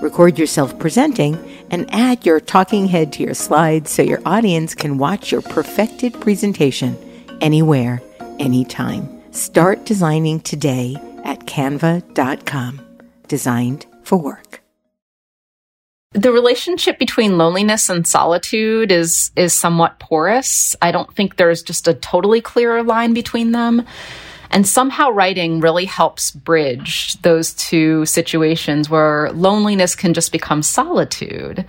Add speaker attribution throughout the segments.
Speaker 1: Record yourself presenting and add your talking head to your slides so your audience can watch your perfected presentation anywhere, anytime. Start designing today at canva.com. Designed for work.
Speaker 2: The relationship between loneliness and solitude is is somewhat porous. I don't think there's just a totally clear line between them. And somehow writing really helps bridge those two situations where loneliness can just become solitude.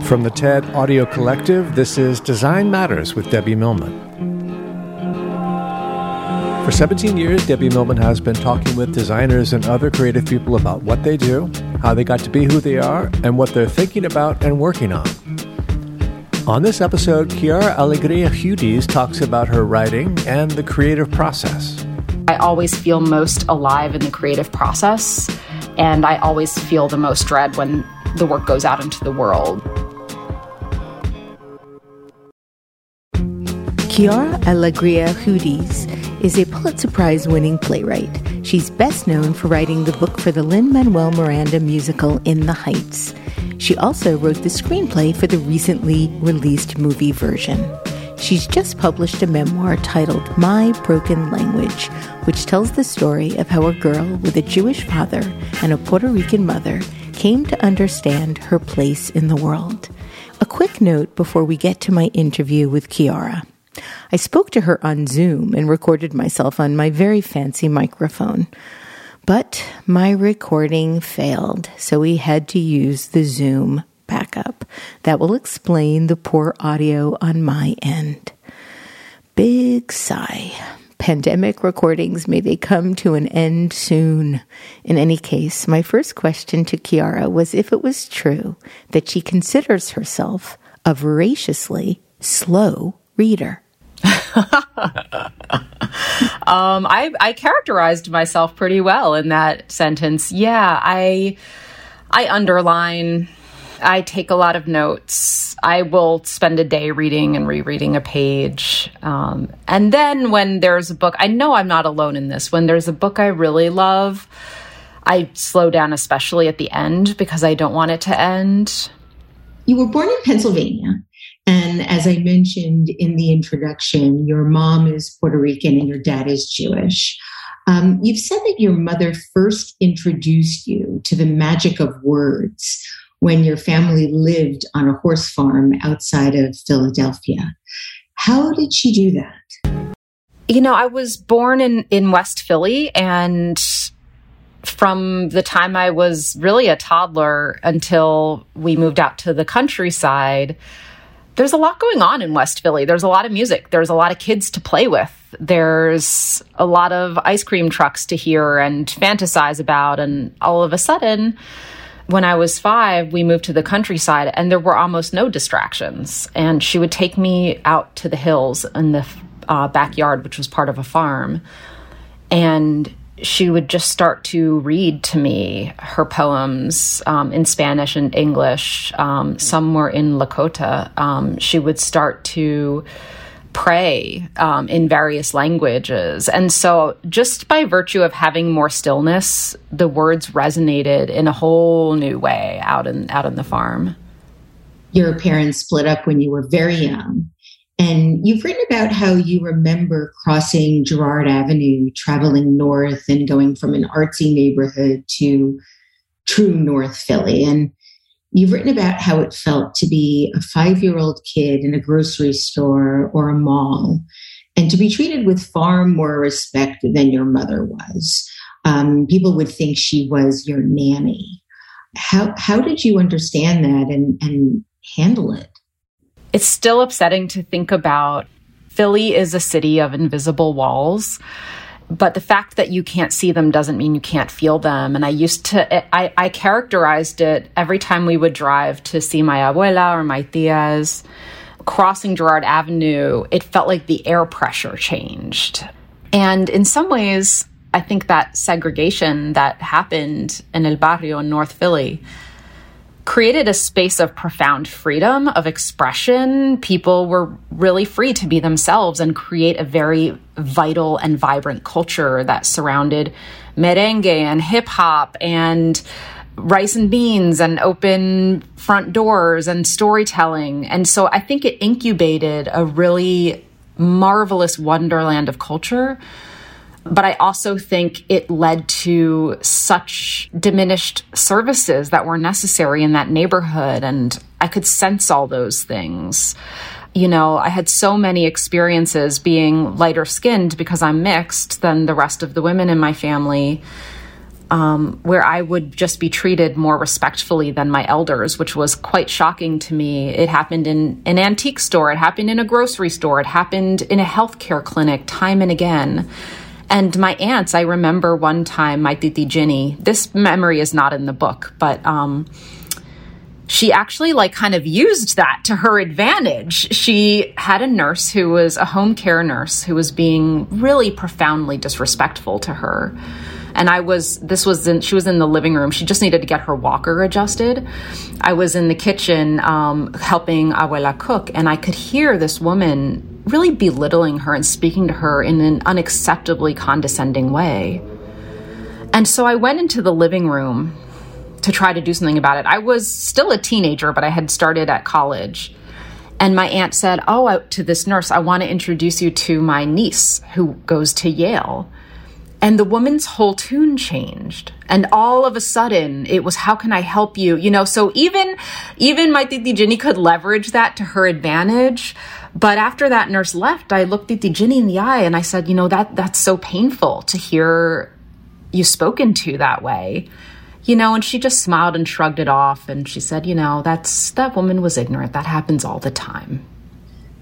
Speaker 3: From the TED Audio Collective, this is Design Matters with Debbie Millman. For 17 years, Debbie Millman has been talking with designers and other creative people about what they do, how they got to be who they are, and what they're thinking about and working on. On this episode, Quiara Alegría Hudes talks about her writing and the creative process.
Speaker 2: I always feel most alive in the creative process, and I always feel the most dread when the work goes out into the world.
Speaker 1: Quiara Alegría Hudes is a Pulitzer Prize winning playwright. She's best known for writing the book for the Lin Manuel Miranda musical In the Heights. She also wrote the screenplay for the recently released movie version. She's just published a memoir titled My Broken Language, which tells the story of how a girl with a Jewish father and a Puerto Rican mother came to understand her place in the world. A quick note before we get to my interview with Quiara. I spoke to her on Zoom and recorded myself on my very fancy microphone. But my recording failed, so we had to use the Zoom backup. That will explain the poor audio on my end. Big sigh. Pandemic recordings, may they come to an end soon. In any case, my first question to Quiara was if it was true that she considers herself a voraciously slow reader.
Speaker 2: um, I, I characterized myself pretty well in that sentence. Yeah, I I underline. I take a lot of notes. I will spend a day reading and rereading a page. Um, and then when there's a book, I know I'm not alone in this. When there's a book I really love, I slow down, especially at the end, because I don't want it to end.
Speaker 4: You were born in Pennsylvania. And as I mentioned in the introduction, your mom is Puerto Rican and your dad is Jewish. Um, you've said that your mother first introduced you to the magic of words when your family lived on a horse farm outside of Philadelphia. How did she do that?
Speaker 2: You know, I was born in, in West Philly and from the time I was really a toddler until we moved out to the countryside, there's a lot going on in West Philly. There's a lot of music. There's a lot of kids to play with. There's a lot of ice cream trucks to hear and fantasize about. And all of a sudden, when I was five, we moved to the countryside and there were almost no distractions. And she would take me out to the hills in the uh, backyard, which was part of a farm. And she would just start to read to me her poems um, in Spanish and English. Um, some were in Lakota. Um, she would start to pray um, in various languages. And so, just by virtue of having more stillness, the words resonated in a whole new way out in, out in the farm.
Speaker 4: Your parents split up when you were very young. And you've written about how you remember crossing Girard Avenue, traveling north and going from an artsy neighborhood to true North Philly. And you've written about how it felt to be a five year old kid in a grocery store or a mall and to be treated with far more respect than your mother was. Um, people would think she was your nanny. How, how did you understand that and, and handle it?
Speaker 2: It's still upsetting to think about. Philly is a city of invisible walls but the fact that you can't see them doesn't mean you can't feel them. And I used to, I, I characterized it every time we would drive to see my abuela or my tias, crossing Girard Avenue, it felt like the air pressure changed. And in some ways, I think that segregation that happened in El Barrio in North Philly created a space of profound freedom of expression. People were really free to be themselves and create a very vital and vibrant culture that surrounded merengue and hip hop and rice and beans and open front doors and storytelling. And so I think it incubated a really marvelous wonderland of culture but I also think it led to such diminished services that were necessary in that neighborhood. And I could sense all those things. You know, I had so many experiences being lighter skinned because I'm mixed than the rest of the women in my family. Um, where I would just be treated more respectfully than my elders, which was quite shocking to me. It happened in an antique store, it happened in a grocery store, it happened in a healthcare clinic time and again. And my aunts, I remember one time, my titi Ginny, this memory is not in the book, but um, she actually like kind of used that to her advantage. She had a nurse who was a home care nurse who was being really profoundly disrespectful to her. And I was, this was in, she was in the living room. She just needed to get her walker adjusted. I was in the kitchen um, helping Abuela cook, and I could hear this woman really belittling her and speaking to her in an unacceptably condescending way. And so I went into the living room to try to do something about it. I was still a teenager, but I had started at college. And my aunt said, Oh, to this nurse, I want to introduce you to my niece who goes to Yale. And the woman's whole tune changed. And all of a sudden it was, how can I help you? You know, so even, even my Titi Ginny could leverage that to her advantage. But after that nurse left, I looked the Ginny in the eye and I said, you know, that that's so painful to hear you spoken to that way. You know, and she just smiled and shrugged it off and she said, you know, that's that woman was ignorant. That happens all the time.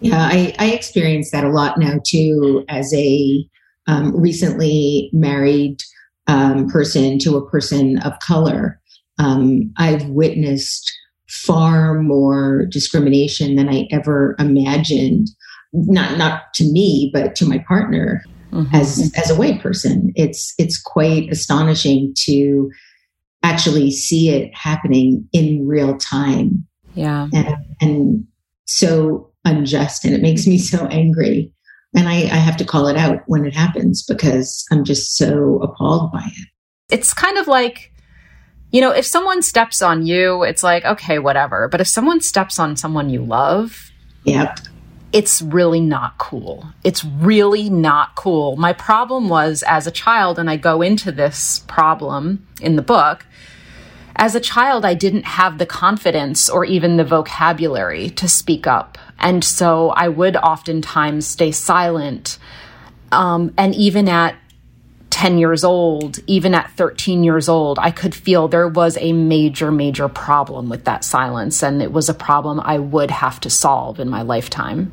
Speaker 4: Yeah, I, I experience that a lot now too as a um, recently married um, person to a person of color. Um, I've witnessed far more discrimination than I ever imagined. Not not to me, but to my partner mm-hmm. as as a white person. It's it's quite astonishing to actually see it happening in real time.
Speaker 2: Yeah.
Speaker 4: And, and so unjust and it makes me so angry. And I, I have to call it out when it happens because I'm just so appalled by it.
Speaker 2: It's kind of like you know, if someone steps on you, it's like, okay, whatever. But if someone steps on someone you love,
Speaker 4: yep.
Speaker 2: It's really not cool. It's really not cool. My problem was as a child, and I go into this problem in the book. As a child, I didn't have the confidence or even the vocabulary to speak up. And so I would oftentimes stay silent. Um, and even at 10 years old, even at 13 years old, I could feel there was a major, major problem with that silence. And it was a problem I would have to solve in my lifetime.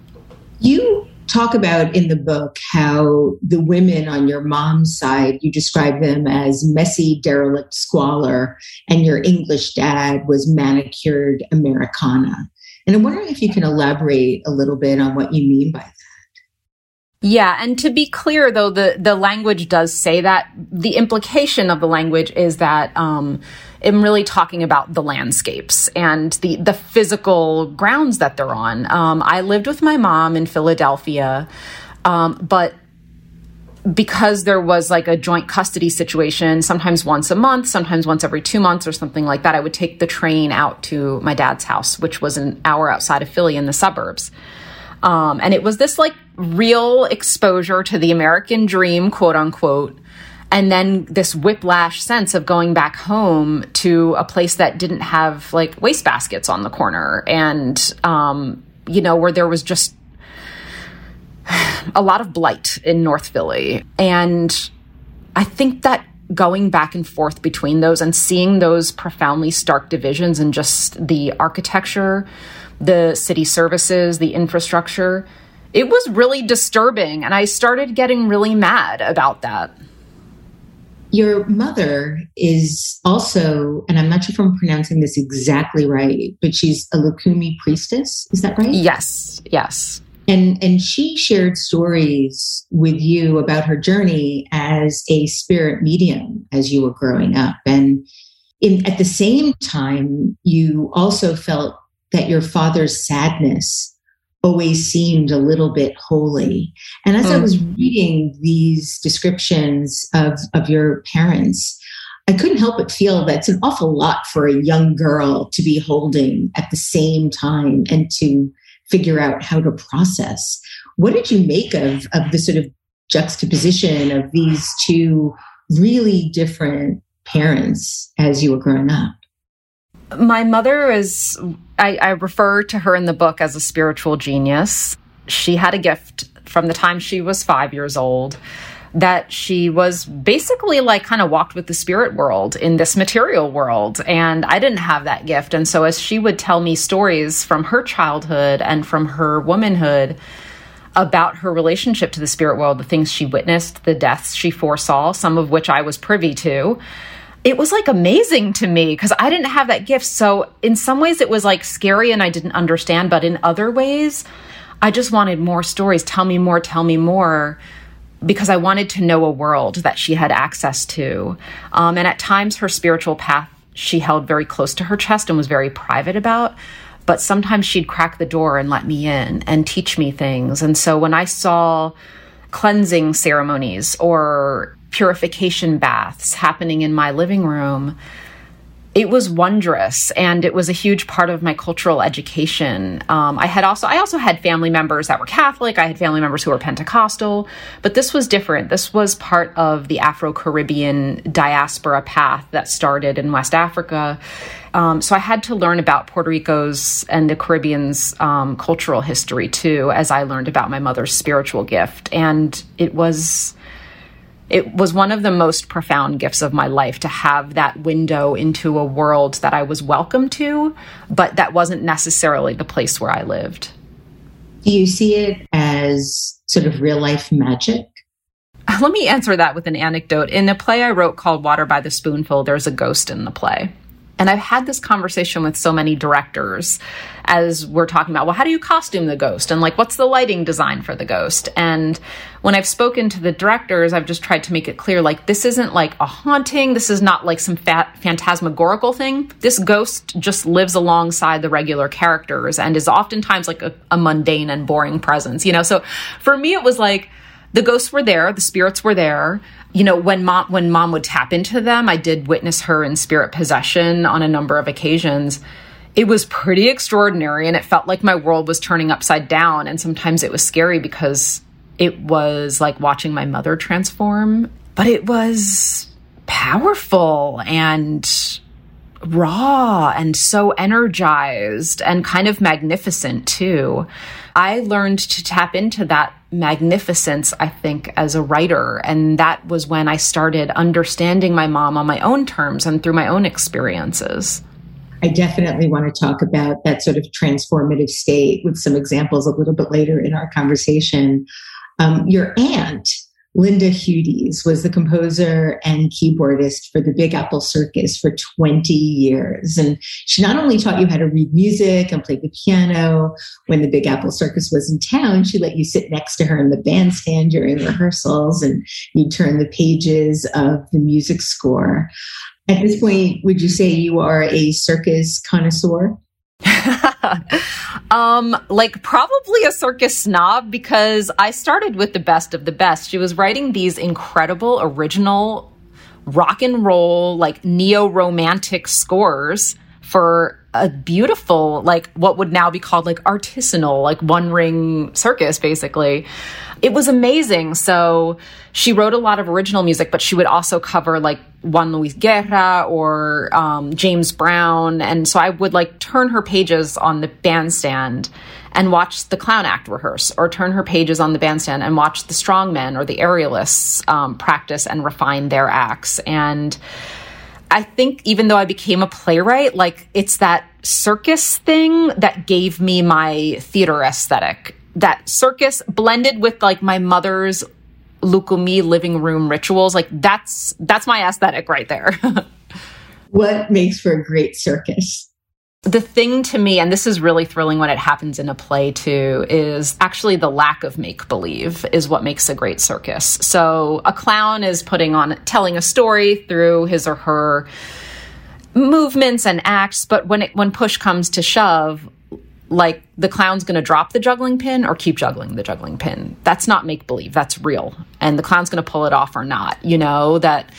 Speaker 4: You talk about in the book how the women on your mom's side, you describe them as messy, derelict squalor, and your English dad was manicured Americana. And I'm wondering if you can elaborate a little bit on what you mean by that.
Speaker 2: Yeah, and to be clear though, the the language does say that. The implication of the language is that um, I'm really talking about the landscapes and the the physical grounds that they're on. Um, I lived with my mom in Philadelphia, um, but because there was like a joint custody situation, sometimes once a month, sometimes once every two months or something like that, I would take the train out to my dad's house, which was an hour outside of Philly in the suburbs. Um, and it was this like real exposure to the American dream, quote unquote. And then this whiplash sense of going back home to a place that didn't have like wastebaskets on the corner and, um, you know, where there was just a lot of blight in North Philly. And I think that going back and forth between those and seeing those profoundly stark divisions and just the architecture, the city services, the infrastructure, it was really disturbing. And I started getting really mad about that.
Speaker 4: Your mother is also, and I'm not sure if I'm pronouncing this exactly right, but she's a Lukumi priestess. Is that right?
Speaker 2: Yes, yes.
Speaker 4: And, and she shared stories with you about her journey as a spirit medium as you were growing up. And in, at the same time, you also felt that your father's sadness always seemed a little bit holy. And as mm. I hmm. was reading these descriptions of, of your parents, I couldn't help but feel that's an awful lot for a young girl to be holding at the same time and to figure out how to process. What did you make of, of the sort of juxtaposition of these two really different parents as you were growing up?
Speaker 2: My mother is, I, I refer to her in the book as a spiritual genius. She had a gift from the time she was five years old that she was basically like kind of walked with the spirit world in this material world. And I didn't have that gift. And so as she would tell me stories from her childhood and from her womanhood, about her relationship to the spirit world, the things she witnessed, the deaths she foresaw, some of which I was privy to. It was like amazing to me because I didn't have that gift. So, in some ways, it was like scary and I didn't understand. But in other ways, I just wanted more stories. Tell me more, tell me more because I wanted to know a world that she had access to. Um, and at times, her spiritual path she held very close to her chest and was very private about. But sometimes she'd crack the door and let me in and teach me things. And so when I saw cleansing ceremonies or purification baths happening in my living room, it was wondrous and it was a huge part of my cultural education. Um, i had also i also had family members that were catholic. I had family members who were pentecostal. But this was different. This was part of the afro-caribbean diaspora path that started in west africa. Um, so i had to learn about puerto rico's and the caribbean's um, cultural history too as i learned about my mother's spiritual gift. And it was it was one of the most profound gifts of my life to have that window into a world that I was welcome to, but that wasn't necessarily the place where I lived.
Speaker 4: Do you see it as sort of real life magic?
Speaker 2: Let me answer that with an anecdote. In a play I wrote called Water by the Spoonful, there's a ghost in the play. And I've had this conversation with so many directors as we're talking about, well, how do you costume the ghost? And like, what's the lighting design for the ghost? And when I've spoken to the directors, I've just tried to make it clear like, this isn't like a haunting. This is not like some fat, phantasmagorical thing. This ghost just lives alongside the regular characters and is oftentimes like a, a mundane and boring presence, you know? So for me, it was like, the ghosts were there, the spirits were there. You know when mom when mom would tap into them i did witness her in spirit possession on a number of occasions. It was pretty extraordinary and it felt like my world was turning upside down and sometimes it was scary because it was like watching my mother transform but it was powerful and raw and so energized and kind of magnificent too I learned to tap into that magnificence, I think, as a writer. And that was when I started understanding my mom on my own terms and through my own experiences.
Speaker 4: I definitely want to talk about that sort of transformative state with some examples a little bit later in our conversation. Um, your aunt Linda Hudes was the composer and keyboardist for the Big Apple Circus for 20 years. And she not only taught you how to read music and play the piano when the Big Apple Circus was in town, she let you sit next to her in the bandstand during rehearsals and you'd turn the pages of the music score. At this point, would you say you are a circus connoisseur?
Speaker 2: um, like probably a circus snob because I started with the best of the best. She was writing these incredible original rock and roll, like neo romantic scores for a beautiful, like what would now be called like artisanal, like one ring circus, basically. It was amazing. So she wrote a lot of original music, but she would also cover like Juan Luis Guerra or um, James Brown. And so I would like turn her pages on the bandstand and watch the clown act rehearse, or turn her pages on the bandstand and watch the strongmen or the aerialists um, practice and refine their acts. And I think even though I became a playwright, like it's that circus thing that gave me my theater aesthetic. That circus blended with like my mother's Lukumi living room rituals. Like that's that's my aesthetic right there.
Speaker 4: what makes for a great circus?
Speaker 2: The thing to me, and this is really thrilling when it happens in a play too, is actually the lack of make believe is what makes a great circus. So a clown is putting on, telling a story through his or her movements and acts, but when it, when push comes to shove, like the clown's going to drop the juggling pin or keep juggling the juggling pin. That's not make believe. That's real. And the clown's going to pull it off or not. You know, that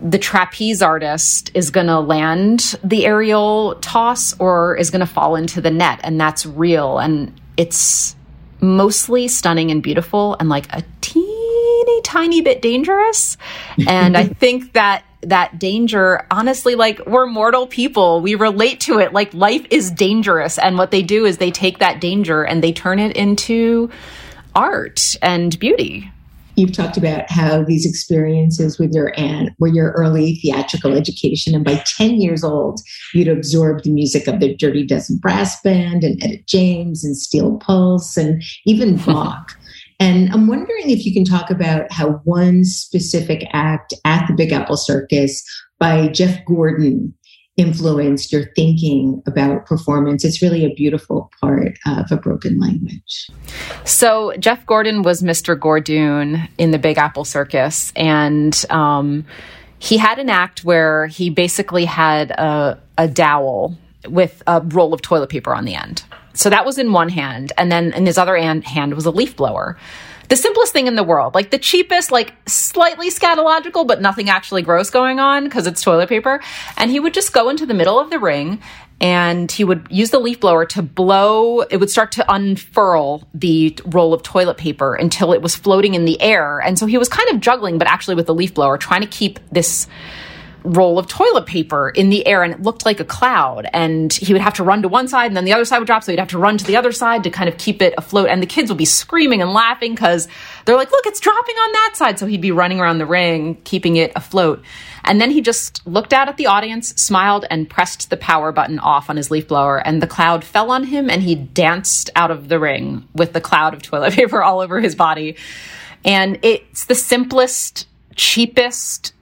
Speaker 2: the trapeze artist is going to land the aerial toss or is going to fall into the net and that's real and it's mostly stunning and beautiful and like a teeny tiny bit dangerous and i think that that danger honestly like we're mortal people. We relate to it. Like life is dangerous and what they do is they take that danger and they turn it into art and beauty
Speaker 4: you've talked about how these experiences with your aunt were your early theatrical education. And by 10 years old, you'd absorbed the music of the Dirty Dozen Brass Band and Etta James and Steel Pulse and even Bach. And I'm wondering if you can talk about how one specific act at the Big Apple Circus by Jeff Gordon influenced your thinking about performance. It's really a beautiful part of a broken language.
Speaker 2: So, Jeff Gordon was Mr. Gordoon in the Big Apple Circus, and um, he had an act where he basically had a, a dowel with a roll of toilet paper on the end. So that was in one hand, and then in his other hand was a leaf blower the simplest thing in the world, like the cheapest, like slightly scatological, but nothing actually gross going on because it's toilet paper. And he would just go into the middle of the ring and he would use the leaf blower to blow, it would start to unfurl the roll of toilet paper until it was floating in the air. And so he was kind of juggling, but actually with the leaf blower, trying to keep this roll of toilet paper in the air and it looked like a cloud. And he would have to run to one side and then the other side would drop. So he'd have to run to the other side to kind of keep it afloat. And the kids would be screaming and laughing because they're like, look, it's dropping on that side. So he'd be running around the ring, keeping it afloat. And then he just looked out at the audience, smiled, and pressed the power button off on his leaf blower. And the cloud fell on him and he danced out of the ring with the cloud of toilet paper all over his body. And it's the simplest, cheapest,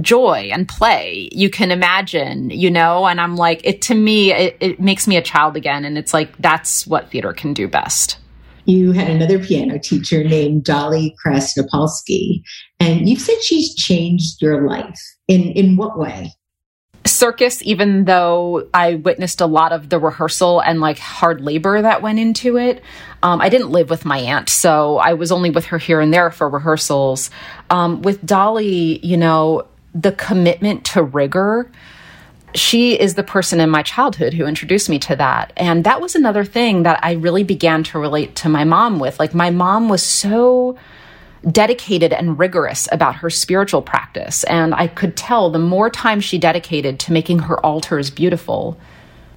Speaker 2: joy and play you can imagine, you know? And I'm like, it to me, it, it makes me a child again. And it's like, that's what theater can do best.
Speaker 4: You had another piano teacher named Dolly Krasnopolsky, and you've said she's changed your life. In, in what way?
Speaker 2: circus, even though I witnessed a lot of the rehearsal and like hard labor that went into it, um, I didn't live with my aunt. So I was only with her here and there for rehearsals. Um, with Dolly, you know, the commitment to rigor she is the person in my childhood who introduced me to that. And that was another thing that I really began to relate to my mom with. Like, my mom was so dedicated and rigorous about her spiritual practice. And I could tell the more time she dedicated to making her altars beautiful,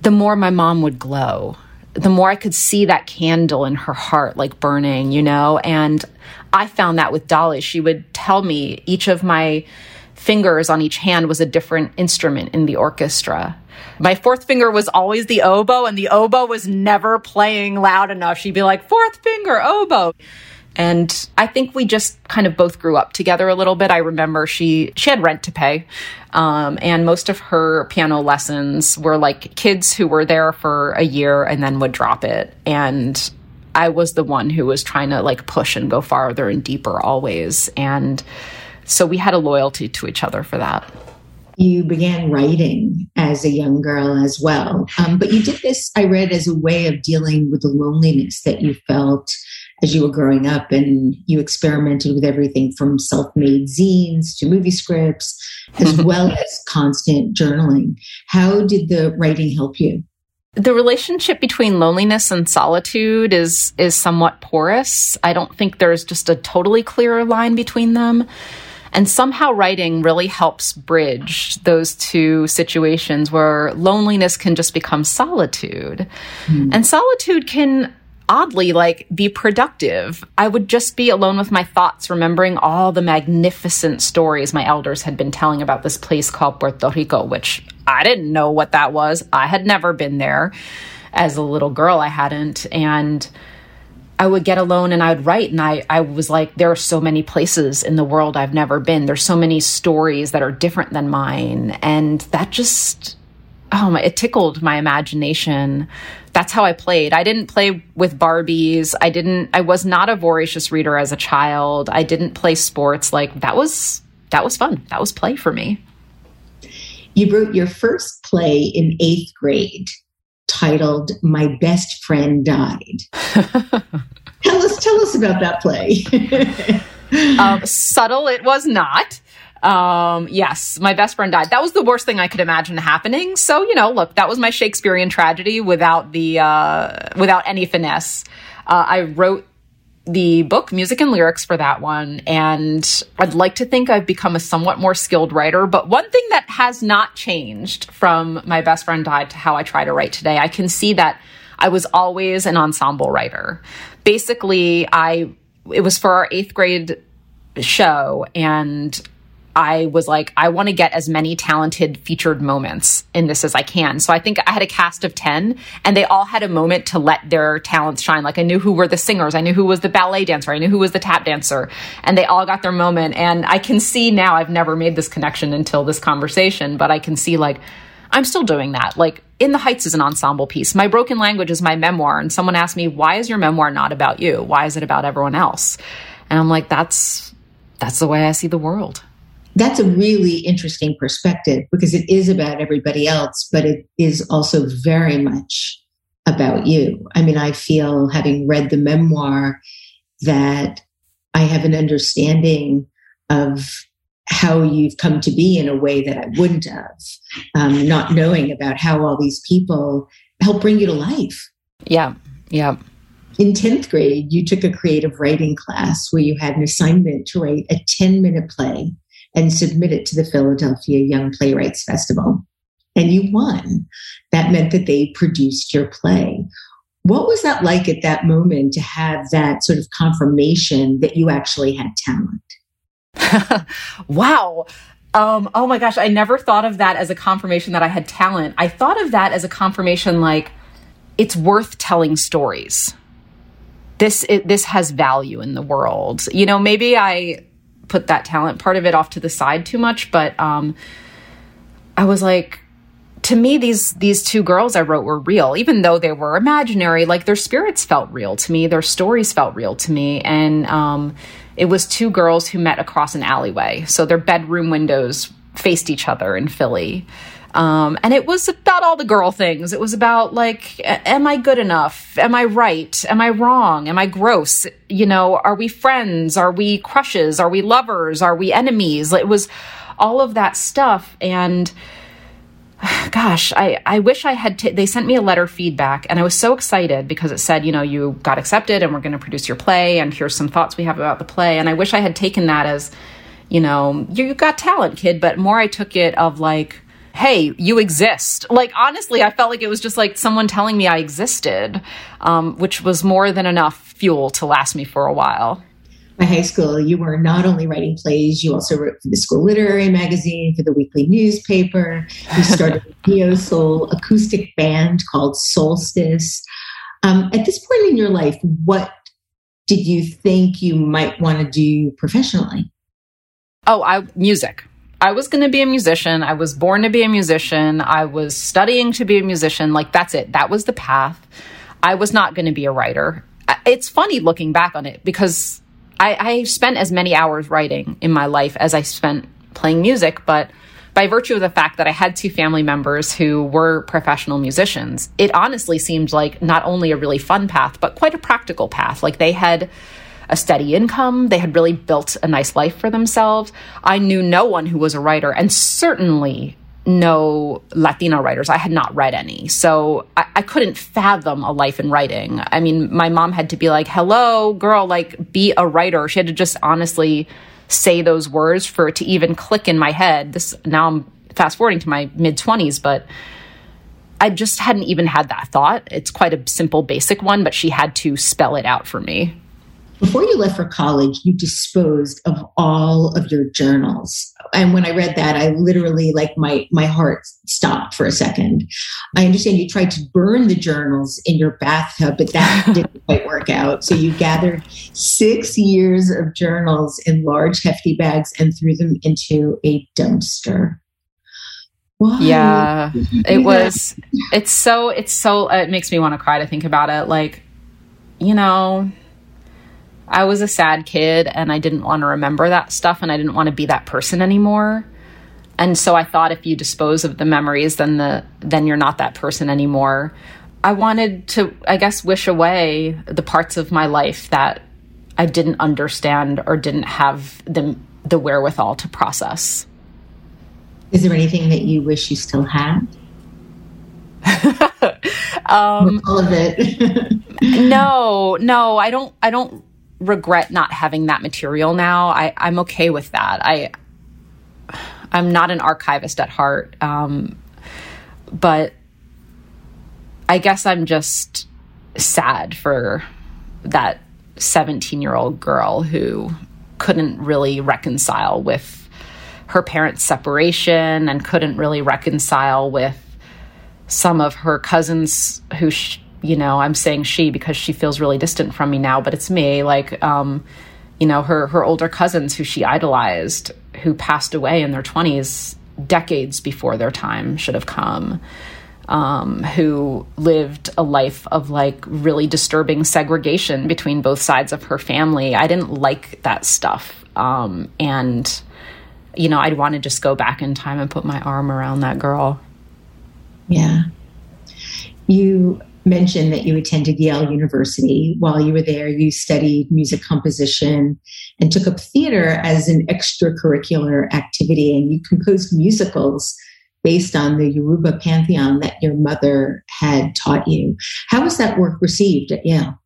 Speaker 2: the more my mom would glow. The more I could see that candle in her heart, like burning, you know? And I found that with Dolly. She would tell me each of my fingers on each hand was a different instrument in the orchestra. My fourth finger was always the oboe, and the oboe was never playing loud enough. She'd be like, fourth finger, oboe. And I think we just kind of both grew up together a little bit. I remember she she had rent to pay, um, and most of her piano lessons were like kids who were there for a year and then would drop it. And I was the one who was trying to like push and go farther and deeper always. And so we had a loyalty to each other for that.
Speaker 4: You began writing as a young girl as well. Um, but you did this, I read, as a way of dealing with the loneliness that you felt as you were growing up and you experimented with everything from self-made zines to movie scripts as well as constant journaling how did the writing help you
Speaker 2: the relationship between loneliness and solitude is is somewhat porous i don't think there's just a totally clear line between them and somehow writing really helps bridge those two situations where loneliness can just become solitude. Mm. And solitude can oddly like be productive. I would just be alone with my thoughts, remembering all the magnificent stories my elders had been telling about this place called Puerto Rico, which I didn't know what that was. I had never been there. As a little girl, I hadn't. And I would get alone and I would write. And I, I was like, there are so many places in the world I've never been. There's so many stories that are different than mine. And that just, oh my, it tickled my imagination. That's how I played. I didn't play with Barbies. I didn't, I was not a voracious reader as a child. I didn't play sports. Like that was, that was fun. That was play for me.
Speaker 4: You wrote your first play in eighth grade titled My Best Friend Died. tell us tell us about that play.
Speaker 2: um, subtle it was not. Um, yes, my best friend died. That was the worst thing I could imagine happening. So, you know, look, that was my Shakespearean tragedy without the uh, without any finesse. Uh, I wrote the book, music and lyrics for that one. And I'd like to think I've become a somewhat more skilled writer. But one thing that has not changed from my best friend died to how I try to write today, I can see that I was always an ensemble writer. Basically, I, it was for our eighth grade show and I was like, I want to get as many talented featured moments in this as I can. So I think I had a cast of 10 and they all had a moment to let their talents shine. Like I knew who were the singers. I knew who was the ballet dancer. I knew who was the tap dancer and they all got their moment. And I can see now, I've never made this connection until this conversation, but I can see like, I'm still doing that. Like In the Heights is an ensemble piece. My Broken Language is my memoir. And someone asked me, why is your memoir not about you? Why is it about everyone else? And I'm like, that's, that's the way I see the world
Speaker 4: that's a really interesting perspective because it is about everybody else, but it is also very much about you. I mean, I feel having read the memoir that I have an understanding of how you've come to be in a way that I wouldn't have, um, not knowing about how all these people help bring you to life.
Speaker 2: Yeah, yeah.
Speaker 4: In 10th grade, you took a creative writing class where you had an assignment to write a 10 minute play and submit it to the Philadelphia Young Playwrights Festival. And you won. That meant that they produced your play. What was that like at that moment to have that sort of confirmation that you actually had talent?
Speaker 2: wow. Um, oh my gosh, I never thought of that as a confirmation that I had talent. I thought of that as a confirmation like it's worth telling stories. This it, this has value in the world. You know, maybe I put that talent part of it off to the side too much, but um, I was like, to me, these these two girls I wrote were real, even though they were imaginary. Like their spirits felt real to me, their stories felt real to me, and um, it was two girls who met across an alleyway. So their bedroom windows faced each other in Philly. Um, and it was about all the girl things. It was about like, am I good enough? Am I right? Am I wrong? Am I gross? You know, are we friends? Are we crushes? Are we lovers? Are we enemies? It was all of that stuff. And gosh, I, I wish I had, t- they sent me a letter feedback and I was so excited because it said, you know, you got accepted and we're going to produce your play and here's some thoughts we have about the play. And I wish I had taken that as, you know, you got talent, kid, but more I took it of like, hey, you exist. Like, honestly, I felt like it was just like someone telling me I existed, um, which was more than enough fuel to last me for a while.
Speaker 4: My high school, you were not only writing plays, you also wrote for the school literary magazine, for the weekly newspaper. You started a neo soul acoustic band called Solstice. Um, at this point in your life, what did you think you might want to do professionally?
Speaker 2: Oh, I music. I was going to be a musician. I was born to be a musician. I was studying to be a musician. Like, that's it. That was the path. I was not going to be a writer. It's funny looking back on it because I, I spent as many hours writing in my life as I spent playing music, but by virtue of the fact that I had two family members who were professional musicians, it honestly seemed like not only a really fun path, but quite a practical path. Like they had a steady income, they had really built a nice life for themselves. I knew no one who was a writer, and certainly no Latino writers. I had not read any. So I, I, couldn't fathom a life in writing. I mean, my mom had to be like, hello, girl, like, be a writer. She had to just honestly say those words for it to even click in my head. This now I'm fast forwarding to my mid 20s, but I just hadn't even had that thought. It's quite a simple, basic one, but she had to spell it out for me.
Speaker 4: Before you left for college, you disposed of all of your journals. And when I read that, I literally like my my heart stopped for a second. I understand you tried to burn the journals in your bathtub, but that didn't quite work out. So you gathered six years of journals in large hefty bags and threw them into a dumpster.
Speaker 2: Why? Yeah, it was. It's so. It's so. It makes me want to cry to think about it. Like, you know, I was a sad kid and I didn't want to remember that stuff and I didn't want to be that person anymore. And so I thought if you dispose of the memories then the then you're not that person anymore. I wanted to I guess wish away the parts of my life that I didn't understand or didn't have the the wherewithal to process.
Speaker 4: Is there anything that you wish you still had?
Speaker 2: um,
Speaker 4: all of it.
Speaker 2: no, no, I don't. I don't regret not having that material now. I, I'm okay with that. I I'm not an archivist at heart, um, but I guess I'm just sad for that 17 year old girl who couldn't really reconcile with her parents' separation and couldn't really reconcile with some of her cousins who you know, I'm saying she because she feels really distant from me now, but it's me. Like, um, you know, her her older cousins who she idolized, who passed away in their 20s, decades before their time should have come. Um, who lived a life of like really disturbing segregation between both sides of her family. I didn't like that stuff. Um, and, you know, I'd want to just go back in time and put my arm around that girl.
Speaker 4: Yeah. You mentioned that you attended Yale University. While you were there, you studied music composition and took up theater as an extracurricular activity, and you composed musicals based on the Yoruba pantheon that your mother had taught you. How was that work received at Yale?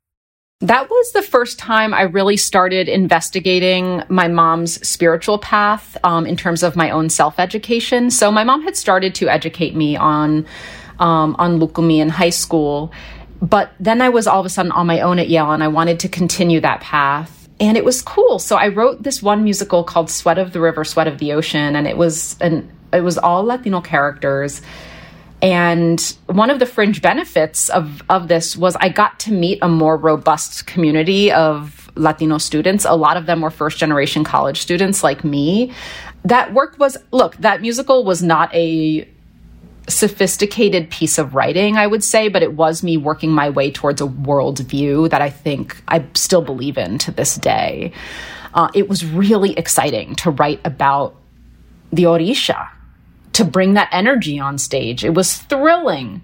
Speaker 2: That was the first time I really started investigating my mom's spiritual path um, in terms of my own self education. So, my mom had started to educate me on um, on Lukumi in high school. But then I was all of a sudden on my own at Yale and I wanted to continue that path. And it was cool. So I wrote this one musical called Sweat of the River, Sweat of the Ocean, and it was an it was all Latino characters. And one of the fringe benefits of, of this was I got to meet a more robust community of Latino students. A lot of them were first generation college students like me. That work was, look, that musical was not a sophisticated piece of writing, I would say, but it was me working my way towards a worldview that I think I still believe in to this day. Uh, it was really exciting to write about the Orisha, to bring that energy on stage. It was thrilling.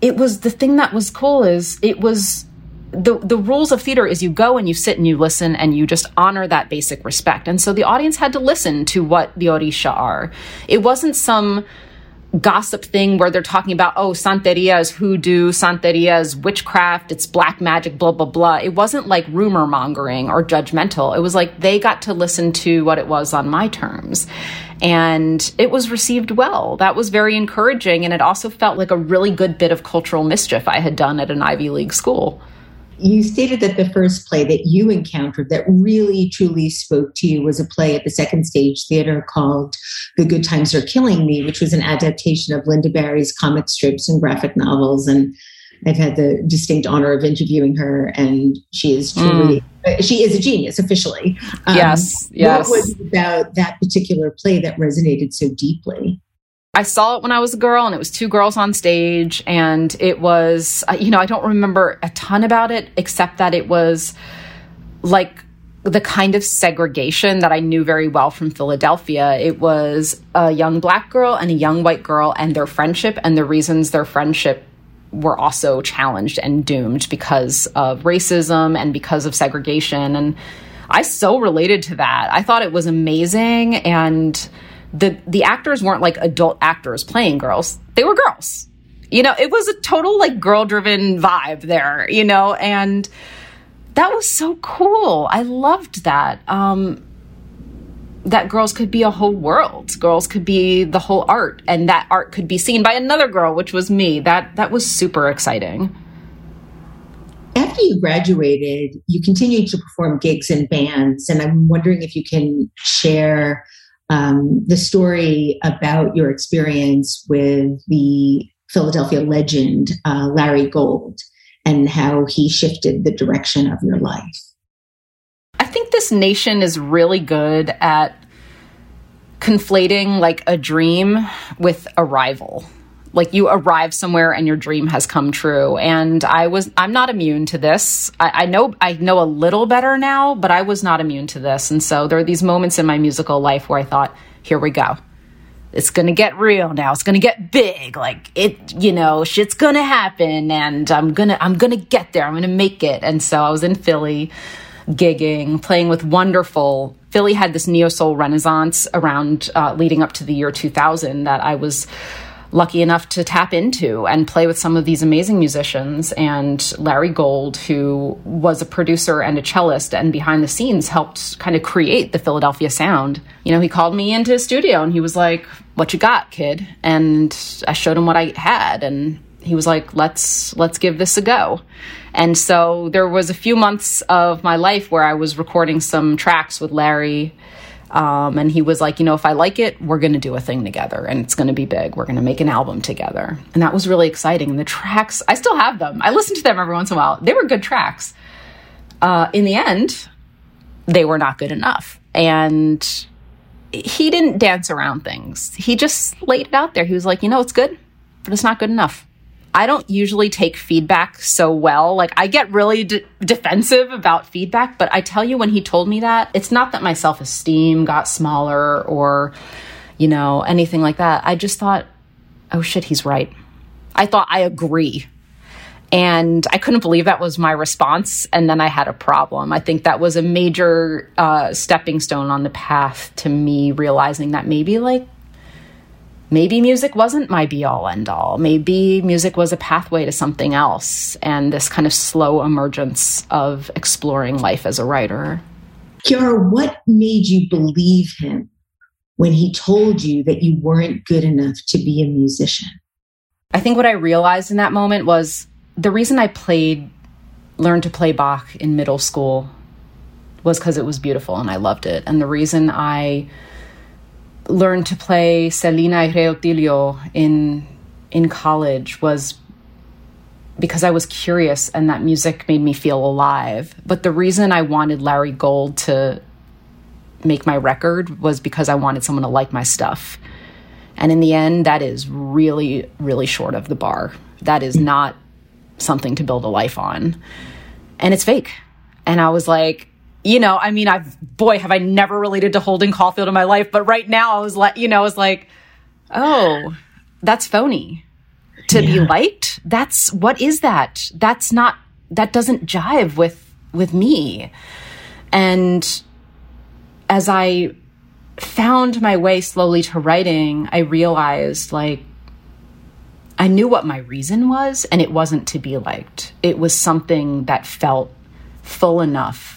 Speaker 2: It was the thing that was cool is it was the the rules of theater is you go and you sit and you listen and you just honor that basic respect. And so the audience had to listen to what the Orisha are. It wasn't some gossip thing where they're talking about, oh, Santeria is hoodoo, Santeria is witchcraft, it's black magic, blah, blah, blah. It wasn't like rumor mongering or judgmental. It was like they got to listen to what it was on my terms. And it was received well. That was very encouraging. And it also felt like a really good bit of cultural mischief I had done at an Ivy League school
Speaker 4: you stated that the first play that you encountered that really truly spoke to you was a play at the second stage theater called The Good Times Are Killing Me, which was an adaptation of Lynda Barry's comic strips and graphic novels. And I've had the distinct honor of interviewing her, and she is truly. Mm. She is a genius, officially.
Speaker 2: Um, yes, yes.
Speaker 4: What was about that particular play that resonated so deeply?
Speaker 2: I saw it when I was a girl, and it was two girls on stage, and it was, uh, you know, I don't remember a ton about it except that it was like the kind of segregation that I knew very well from Philadelphia. It was a young black girl and a young white girl and their friendship and the reasons their friendship were also challenged and doomed because of racism and because of segregation. And I so related to that. I thought it was amazing. And the the actors weren't like adult actors playing girls. They were girls. You know, it was a total like girl driven vibe there, you know, and that was so cool. I loved that. Um, that girls could be a whole world. Girls could be the whole art, and that art could be seen by another girl, which was me. That that was super exciting.
Speaker 4: After you graduated, you continued to perform gigs in bands, and I'm wondering if you can share um, the story about your experience with the Philadelphia legend uh, Larry Gold and how he shifted the direction of your life?
Speaker 2: I think this nation is really good at conflating like a dream with a rival. Like you arrive somewhere and your dream has come true. And I was, I'm not immune to this. I, I know, I know a little better now, but I was not immune to this. And so there are these moments in my musical life where I thought, here we go it's gonna get real now. It's gonna get big. Like it, you know, shit's gonna happen and I'm gonna, I'm gonna get there. I'm gonna make it. And so I was in Philly gigging, playing with wonderful. Philly had this neo soul renaissance around uh, leading up to the year 2000 that I was lucky enough to tap into and play with some of these amazing musicians. And Larry Gold, who was a producer and a cellist and behind the scenes helped kind of create the Philadelphia sound. You know, he called me into his studio and he was like, What you got, kid? And I showed him what I had. And he was like, Let's let's give this a go. And so there was a few months of my life where I was recording some tracks with Larry um, and he was like, you know, if I like it, we're going to do a thing together and it's going to be big. We're going to make an album together. And that was really exciting. And the tracks, I still have them. I listen to them every once in a while. They were good tracks. Uh, in the end, they were not good enough. And he didn't dance around things. He just laid it out there. He was like, you know, it's good, but it's not good enough. I don't usually take feedback so well. Like I get really defensive about feedback, but I tell you when he told me that, it's not that my self-esteem got smaller or you know, anything like that. I just thought, "Oh shit, he's right." I thought I agree. And I couldn't believe that was my response. And then I had a problem. I think that was a major uh, stepping stone on the path to me realizing that maybe like maybe music wasn't my be all end all. Maybe music was a pathway to something else and this kind of slow emergence of exploring life as a writer.
Speaker 4: Quiara, what made you believe him when he told you that you weren't good enough to be a musician?
Speaker 2: I think what I realized in that moment was the reason I played, learned to play Bach in middle school was because it was beautiful and I loved it. And the reason I learned to play Celina y Reutilio in in college was because I was curious and that music made me feel alive. But the reason I wanted Larry Gold to make my record was because I wanted someone to like my stuff. And in the end, that is really, really short of the bar. That is not something to build a life on. And it's fake. And I was like, you know, I mean, I've, boy, have I never related to Holden Caulfield in my life. But right now I was like, you know, I was like, oh, that's phony. To yeah. be liked, that's, what is that? That's not, that doesn't jive with, with me. And as I found my way slowly to writing, I realized like, I knew what my reason was, and it wasn't to be liked. It was something that felt full enough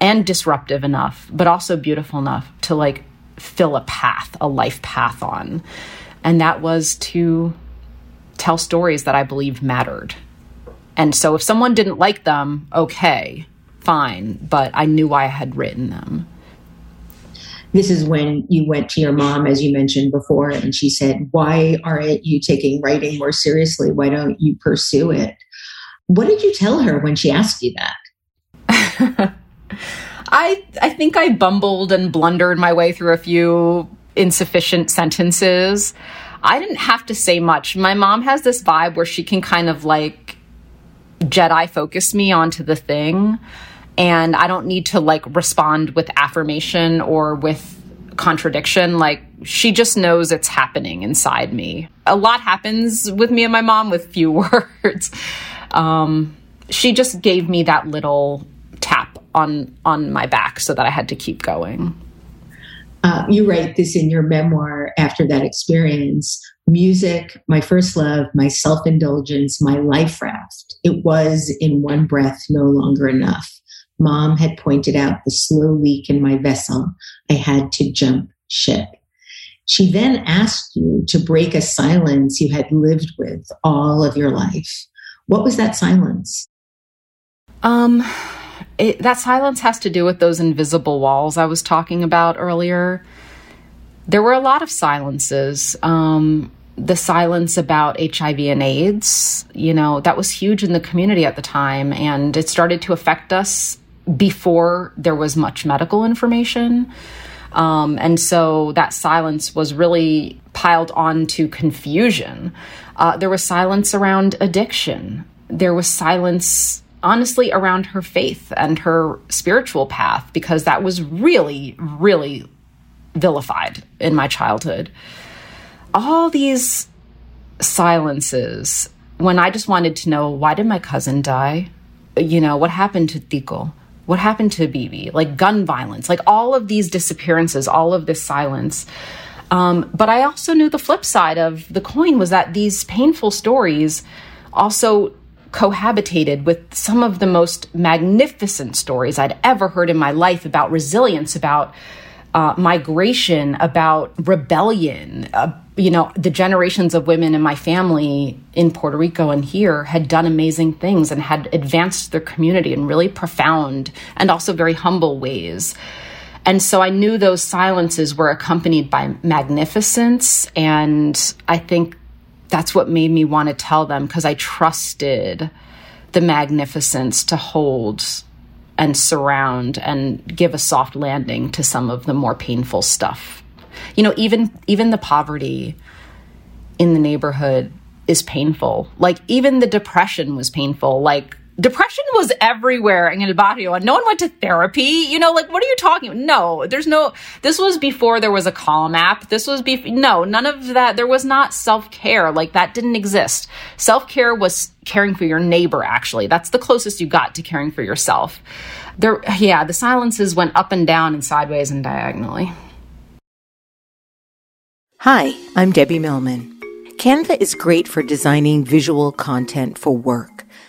Speaker 2: and disruptive enough, but also beautiful enough to like fill a path, a life path on. And that was to tell stories that I believed mattered. And so if someone didn't like them, okay, fine, but I knew I had written them.
Speaker 4: This is when you went to your mom, as you mentioned before, and she said, Why aren't you taking writing more seriously? Why don't you pursue it? What did you tell her when she asked you that?
Speaker 2: I I think I bumbled and blundered my way through a few insufficient sentences. I didn't have to say much. My mom has this vibe where she can kind of like Jedi focus me onto the thing. and I don't need to like respond with affirmation or with contradiction. Like she just knows it's happening inside me. A lot happens with me and my mom with few words. Um, she just gave me that little tap on on my back so that I had to keep going.
Speaker 4: Uh, you write this in your memoir after that experience music, my first love, my self indulgence, my life raft. It was in one breath no longer enough. Mom had pointed out the slow leak in my vessel. I had to jump ship. She then asked you to break a silence you had lived with all of your life. What was that silence?
Speaker 2: Um, it, that silence has to do with those invisible walls I was talking about earlier. There were a lot of silences. Um, the silence about HIV and AIDS, you know, that was huge in the community at the time, and it started to affect us before there was much medical information. Um, and so that silence was really piled on to confusion. Uh, there was silence around addiction. There was silence, honestly, around her faith and her spiritual path, because that was really, really vilified in my childhood all these silences when I just wanted to know why did my cousin die? You know, what happened to Tico? What happened to Bibi? Like gun violence, like all of these disappearances, all of this silence. Um, but I also knew the flip side of the coin was that these painful stories also cohabitated with some of the most magnificent stories I'd ever heard in my life about resilience, about uh, migration, about rebellion. Uh, you know, the generations of women in my family in Puerto Rico and here had done amazing things and had advanced their community in really profound and also very humble ways. And so I knew those silences were accompanied by magnificence. And I think that's what made me want to tell them because I trusted the magnificence to hold and surround and give a soft landing to some of the more painful stuff. You know, even even the poverty in the neighborhood is painful. Like even the depression was painful. Like depression was everywhere in El Barrio and no one went to therapy. You know, like, what are you talking? No, there's no, this was before there was a Calm app. This was before, no, none of that. There was not self care. Like that didn't exist. Self care was caring for your neighbor, actually. That's the closest you got to caring for yourself. There, yeah, the silences went up and down and sideways and diagonally.
Speaker 1: Hi, I'm Debbie Millman. Canva is great for designing visual content for work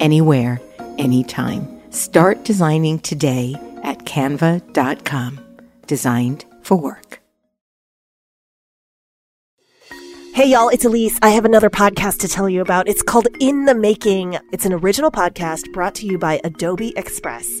Speaker 1: anywhere, anytime. Start designing today at canva.com. Designed for work.
Speaker 5: Hey y'all, it's Elise. I have another podcast to tell you about. It's called In the Making. It's an original podcast brought to you by Adobe Express.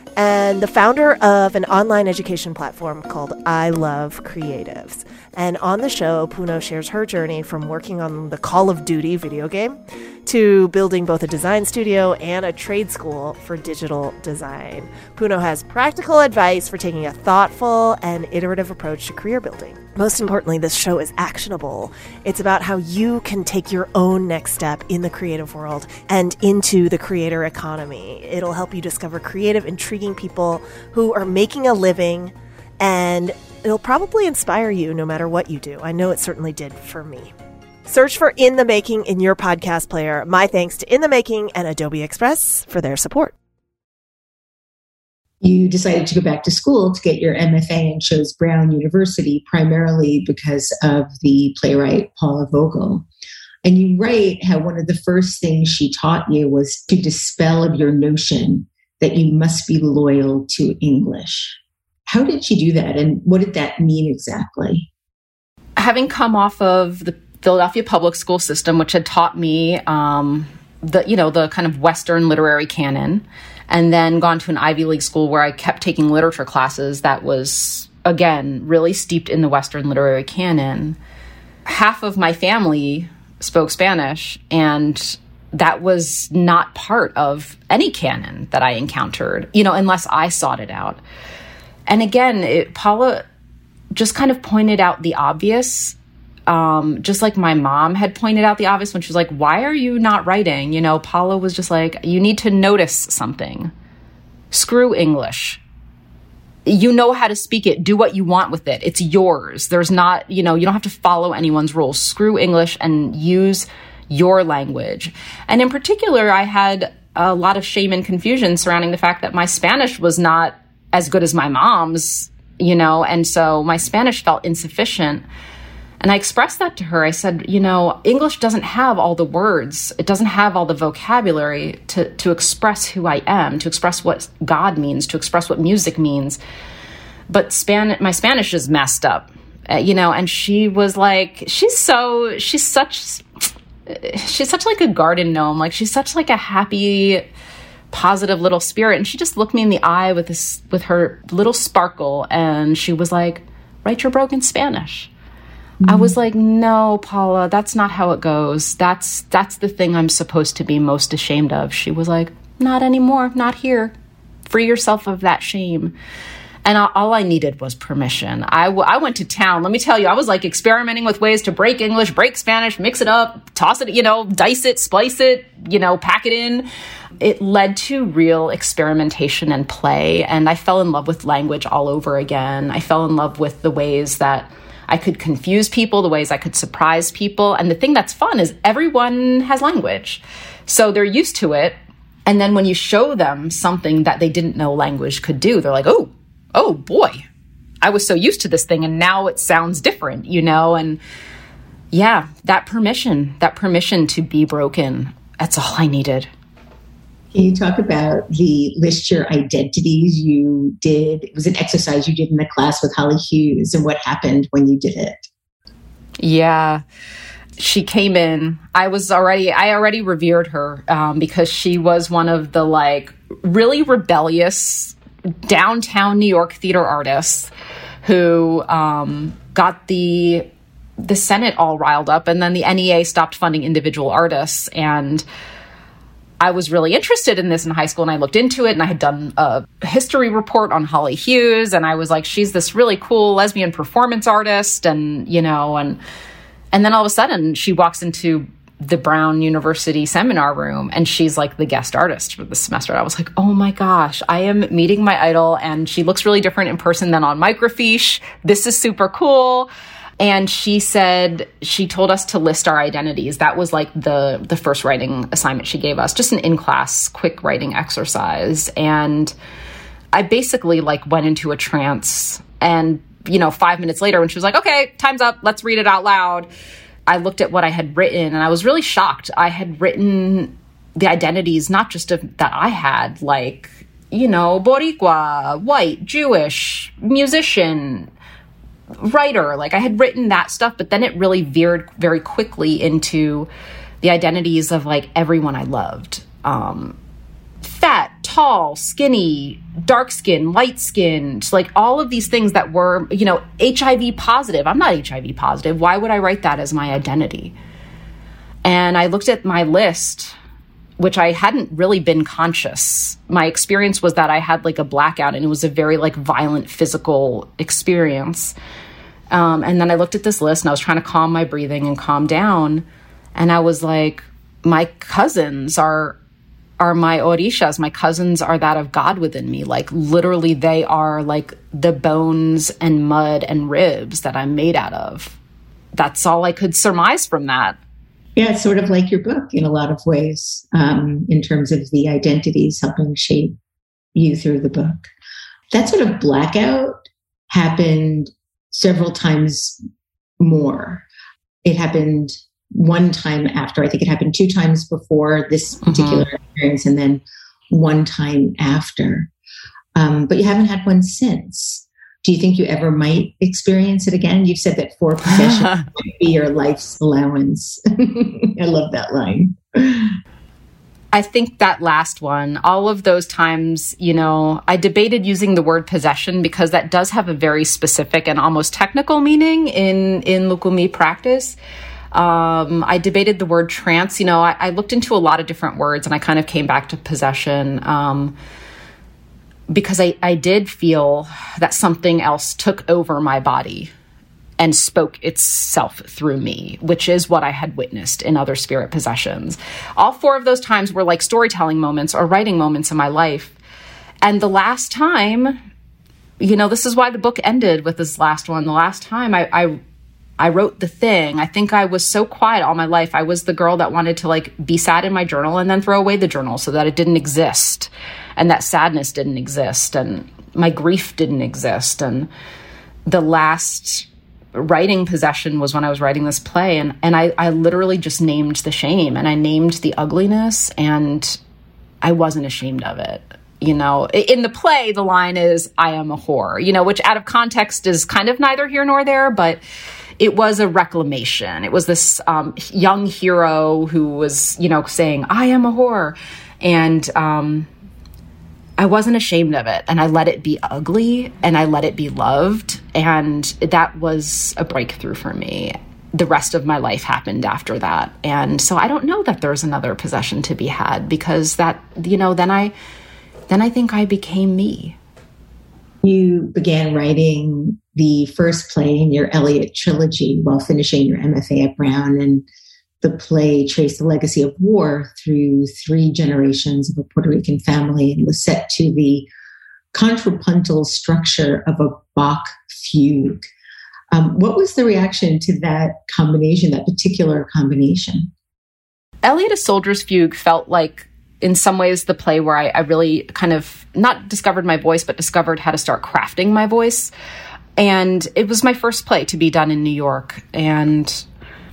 Speaker 5: and the founder of an online education platform called I Love Creatives. And on the show, Puno shares her journey from working on the Call of Duty video game to building both a design studio and a trade school for digital design. Puno has practical advice for taking a thoughtful and iterative approach to career building. Most importantly, this show is actionable. It's about how you can take your own next step in the creative world and into the creator economy. It'll help you discover creative, intriguing people who are making a living, and it'll probably inspire you no matter what you do. I know it certainly did for me. Search for In the Making in your podcast player. My thanks to In the Making and Adobe Express for their support.
Speaker 4: You decided to go back to school to get your MFA and chose Brown University primarily because of the playwright Paula Vogel. And you write how one of the first things she taught you was to dispel of your notion that you must be loyal to English. How did she do that? And what did that mean exactly?
Speaker 2: Having come off of the Philadelphia public school system, which had taught me um, the, you know, the kind of Western literary canon, and then gone to an Ivy League school where I kept taking literature classes that was, again, really steeped in the Western literary canon. Half of my family spoke Spanish, and that was not part of any canon that I encountered, you know, unless I sought it out. And again, it, Paula just kind of pointed out the obvious, um, just like my mom had pointed out the obvious when she was like, Why are you not writing? You know, Paula was just like, You need to notice something. Screw English you know how to speak it. Do what you want with it. It's yours. There's not, you know, you don't have to follow anyone's rules. Screw English and use your language. And in particular, I had a lot of shame and confusion surrounding the fact that my Spanish was not as good as my mom's, you know, and so my Spanish felt insufficient. And I expressed that to her. I said, you know, English doesn't have all the words, it doesn't have all the vocabulary to, to express who I am, to express what God means, to express what music means. But Span- my Spanish is messed up, uh, you know, and she was like, she's so, she's such, she's such like a garden gnome. Like, she's such like a happy, positive little spirit. And she just looked me in the eye with this, with her little sparkle. And she was like, write your broken Spanish. I was mm. like, "No, Paula, that's not how it goes. That's that's the thing I'm supposed to be most ashamed of." She was like, "Not anymore, not here. Free yourself of that shame." And all I needed was permission. I, I went to town. Let me tell you, I was like experimenting with ways to break English, break Spanish, mix it up, toss it, you know, dice it, splice it, you know, pack it in. It led to real experimentation and play. And I fell in love with language all over again. I fell in love with the ways that I could confuse people, the ways I could surprise people. And the thing that's fun is everyone has language. So they're used to it. And then when you show them something that they didn't know language could do, they're like, oh, oh boy, I was so used to this thing and now it sounds different, you know? And yeah, that permission, that permission to be broken, that's all I needed.
Speaker 4: Can you talk about the list your identities you did? It was an exercise you did in the class with Holly Hughes and what happened when you did it.
Speaker 2: Yeah. She came in. I was already, I already revered her um, because she was one of the like really rebellious downtown New York theater artists who um, got the the Senate all riled up, and then the NEA stopped funding individual artists and I was really interested in this in high school and I looked into it and I had done a history report on Holly Hughes and I was like she's this really cool lesbian performance artist and you know and and then all of a sudden she walks into the Brown University seminar room and she's like the guest artist for the semester. I was like, "Oh my gosh, I am meeting my idol and she looks really different in person than on microfiche. This is super cool." And she said she told us to list our identities. That was like the the first writing assignment she gave us. Just an in class quick writing exercise. And i basically like went into a trance. And you know 5 minutes later when she was like okay time's up. Let's read it out loud i looked at what i had written and i was really shocked. I had written the identities not just of that i had like you know boricua white jewish musician writer. Like I had written that stuff, but then it really veered very quickly into the identities of like everyone I loved. Um, fat, tall, skinny, dark skin, light skinned, like all of these things that were, you know, HIV positive. I'm not HIV positive. Why would I write that as my identity? And I looked at my list which I hadn't really been conscious. My experience was that I had like a blackout and it was a very like violent physical experience. Um, and then I looked at this list and I was trying to calm my breathing and calm down. And I was like, my cousins are are my orishas. My cousins are that of God within me. Like literally, they are like the bones and mud and ribs that I'm made out of. That's all I could surmise from that.
Speaker 4: Yeah, it's sort of like your book in a lot of ways, um, in terms of the identities helping shape you through the book. That sort of blackout happened several times more. It happened one time after. I think it happened two times before this mm-hmm. particular mm-hmm. experience, and then one time after. Um, but you haven't had one since. Do you think you ever might experience it again? You've said that four possessions might be your life's allowance. I love that line.
Speaker 2: I think that last one, all of those times, you know, I debated using the word possession because that does have a very specific and almost technical meaning in in Lukumi practice. Um, I debated the word trance. You know, I, I, looked into a lot of different words and I kind of came back to possession um, because I, I did feel that something else took over my body and spoke itself through me, which is what I had witnessed in other spirit possessions. All four of those times were like storytelling moments or writing moments in my life. And the last time, you know, this is why the book ended with this last one. The last time I, I I wrote the thing. I think I was so quiet all my life. I was the girl that wanted to like be sad in my journal and then throw away the journal so that it didn't exist and that sadness didn't exist and my grief didn't exist. And the last writing possession was when I was writing this play and and I I literally just named the shame and I named the ugliness and I wasn't ashamed of it. You know, in the play the line is I am a whore, you know, which out of context is kind of neither here nor there, but it was a reclamation. It was this um, young hero who was, you know, saying, I am a whore. And um, I wasn't ashamed of it and I let it be ugly and I let it be loved. And that was a breakthrough for me. The rest of my life happened after that. And so I don't know that there's another possession to be had because that, you know, then I, then I think I became me.
Speaker 4: You began writing the first play in your Eliot trilogy while finishing your MFA at Brown. And the play traced the legacy of war through three generations of a Puerto Rican family and was set to the contrapuntal structure of a Bach fugue. Um, what was the reaction to that combination, that particular combination?
Speaker 2: Eliot, a Soldier's Fugue felt like, in some ways, the play where I, I really kind of not discovered my voice, but discovered how to start crafting my voice. And it was my first play to be done in New York. And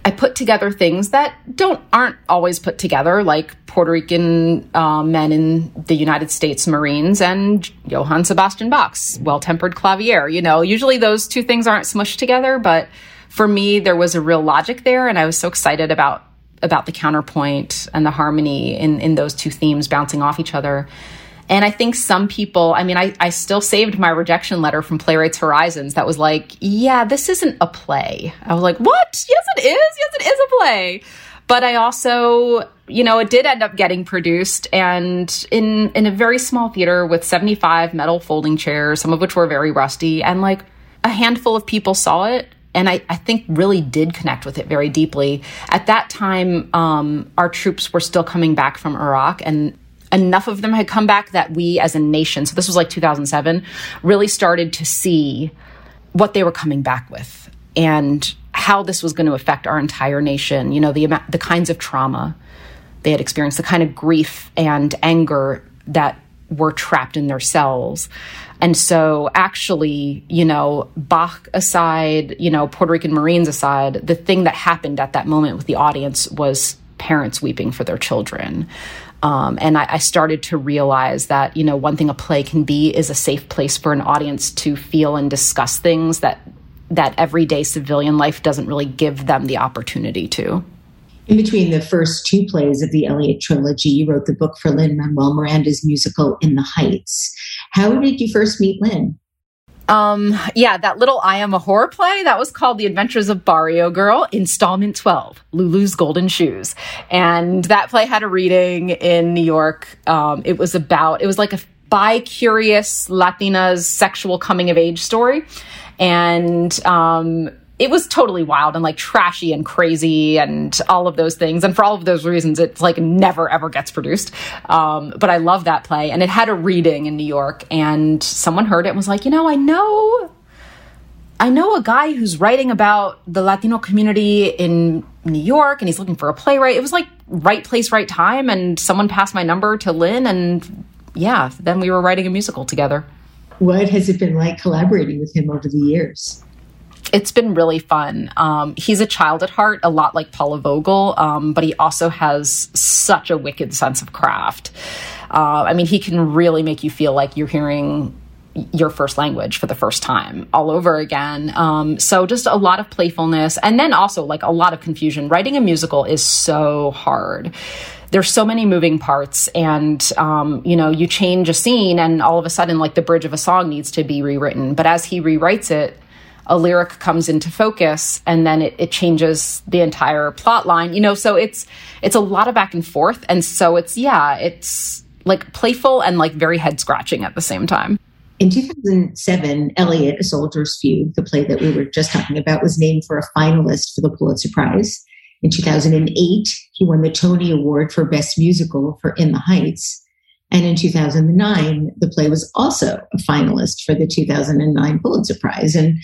Speaker 2: I put together things that don't aren't always put together, like Puerto Rican uh, men in the United States Marines and Johann Sebastian Bach's Well Tempered Clavier. You know, usually those two things aren't smushed together, but for me, there was a real logic there, and I was so excited about about the counterpoint and the harmony in in those two themes bouncing off each other. And I think some people, I mean, I, I still saved my rejection letter from Playwrights Horizons that was like, yeah, this isn't a play. I was like, what? Yes, it is. Yes, it is a play. But I also, you know, it did end up getting produced and in, in a very small theater with 75 metal folding chairs, some of which were very rusty. And like a handful of people saw it and I, I, think really did connect with it very deeply. At that time, um, our troops were still coming back from Iraq, and enough of them had come back that we as a nation, so this was like 2007, really started to see what they were coming back with and how this was going to affect our entire nation. You know, the the kinds of trauma they had experienced, the kind of grief and anger that were trapped in their cells. And so, actually, you know, Bach aside, you know, Puerto Rican Marines aside, the thing that happened at that moment with the audience was parents weeping for their children. Um, and I, I, started to realize that, you know, one thing a play can be is a safe place for an audience to feel and discuss things that that everyday civilian life doesn't really give them the opportunity to.
Speaker 4: In between the first two plays of the Eliot trilogy, you wrote the book for Lin Manuel Miranda's musical In the Heights. How did you first meet Lin?
Speaker 2: Um, yeah, that little I Am a Horror play, that was called The Adventures of Barrio Girl, installment 12, Lulu's Golden Shoes. And that play had a reading in New York. Um, it was about, it was like a bi curious Latina's sexual coming of age story. And, um, it was totally wild and like trashy and crazy and all of those things. And for all of those reasons, it's like never ever gets produced. Um, but I love that play. And it had a reading in New York, and someone heard it and was like, you know, I know. I know a guy who's writing about the Latino community in New York and he's looking for a playwright. It was like right place, right time. And someone passed my number to Lin, and yeah, then we were writing a musical together.
Speaker 4: What has it been like collaborating with him over the years?
Speaker 2: It's been really fun. Um, he's a child at heart, a lot like Paula Vogel, um, but he also has such a wicked sense of craft. Uh, I mean, he can really make you feel like you're hearing your first language for the first time all over again. Um, so just a lot of playfulness and then also like a lot of confusion. Writing a musical is so hard. There's so many moving parts, and um, you know, you change a scene, and all of a sudden, like the bridge of a song needs to be rewritten. But as he rewrites it, a lyric comes into focus and then it, it, changes the entire plot line you know so it's it's a lot of back and forth and so it's yeah it's like playful and like very head scratching at the same time
Speaker 4: in 2007, Eliot, A Soldier's Fugue, the play that we were just talking about, was named for a finalist for the Pulitzer Prize. In 2008, he won the Tony Award for Best Musical for In the Heights. And in 2009, the play was also a finalist for the 2009 Pulitzer Prize. And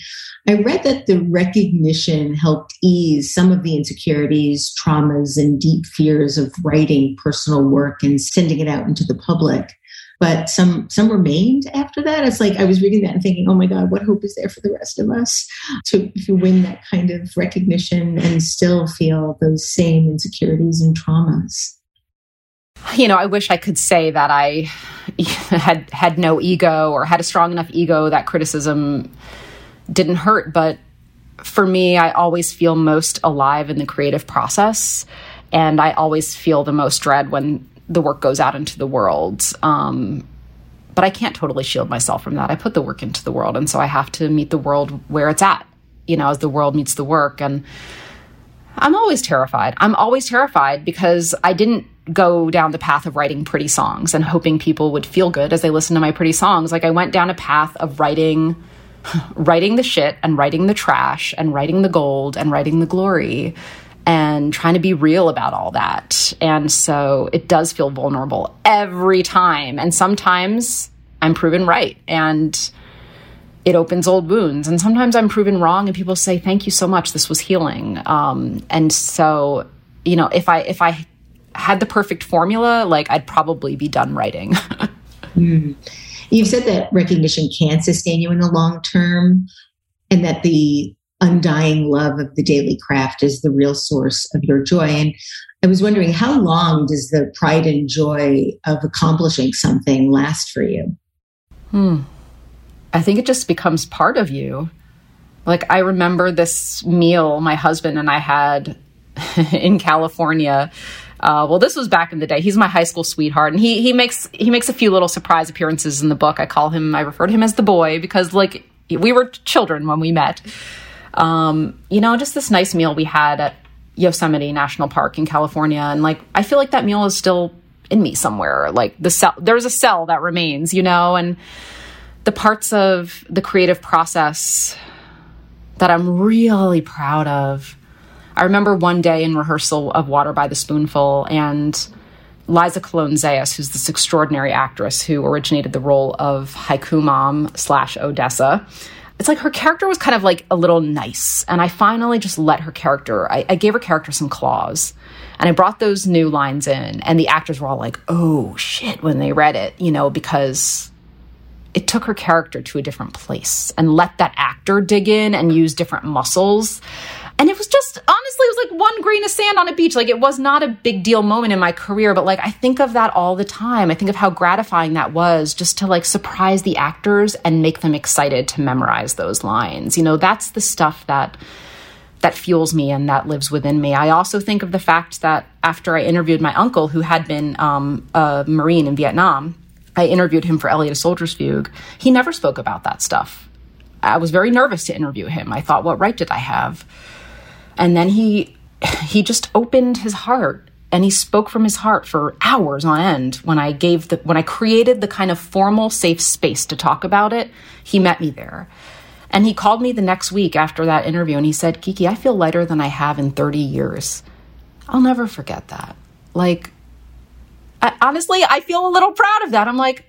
Speaker 4: I read that the recognition helped ease some of the insecurities, traumas, and deep fears of writing personal work and sending it out into the public but some some remained after that. It's like I was reading that and thinking, oh my God, what hope is there for the rest of us to, to win that kind of recognition and still feel those same insecurities and traumas?
Speaker 2: You know, I wish I could say that I had had no ego or had a strong enough ego that criticism didn't hurt, but for me, I always feel most alive in the creative process. And I always feel the most dread when the work goes out into the world. Um, but I can't totally shield myself from that. I put the work into the world, and so I have to meet the world where it's at, you know, as the world meets the work. And I'm always terrified. I'm always terrified because I didn't go down the path of writing pretty songs and hoping people would feel good as they listen to my pretty songs. Like I went down a path of writing writing the shit and writing the trash and writing the gold and writing the glory and trying to be real about all that. And so it does feel vulnerable every time. And sometimes I'm proven right and it opens old wounds. And sometimes I'm proven wrong and people say, thank you so much. This was healing. Um, and so, you know, if I, if I had the perfect formula, like I'd probably be done writing.
Speaker 4: mm. You've said that recognition can sustain you in the long term and that the undying love of the daily craft is the real source of your joy. And I was wondering, how long does the pride and joy of accomplishing something last for you?
Speaker 2: Hmm. I think it just becomes part of you. Like, I remember this meal my husband and I had in California. Uh, well, this was back in the day. He's my high school sweetheart, and he he makes he makes a few little surprise appearances in the book. I call him, I refer to him as the boy because like we were children when we met. Um, you know, just this nice meal we had at Yosemite National Park in California. And like, I feel like that meal is still in me somewhere. Like the cell, there's a cell that remains, you know, and the parts of the creative process that I'm really proud of. I remember one day in rehearsal of Water by the Spoonful and Liza Colon Zayas, who's this extraordinary actress who originated the role of Haiku Mom slash Odessa it's like her character was kind of like a little nice. And I finally just let her character, I, I, gave her character some claws. And I brought those new lines in, and the actors were all like, oh shit, when they read it, you know, because it took her character to a different place and let that actor dig in and use different muscles. And it was just, honestly, it was like one grain of sand on a beach. Like it was not a big deal moment in my career, but like I think of that all the time. I think of how gratifying that was just to like surprise the actors and make them excited to memorize those lines. You know, that's the stuff that that fuels me and that lives within me. I also think of the fact that after I interviewed my uncle, who had been um, a Marine in Vietnam, I interviewed him for Eliot a Soldier's Fugue. He never spoke about that stuff. I was very nervous to interview him. I thought, what right did I have? And then he he just opened his heart and he spoke from his heart for hours on end when I gave the when I created the kind of formal safe space to talk about it. He met me there. And he called me the next week after that interview and he said, "Kiki, I feel lighter than I have in 30 years." I'll never forget that. Like I, honestly, I feel a little proud of that. I'm like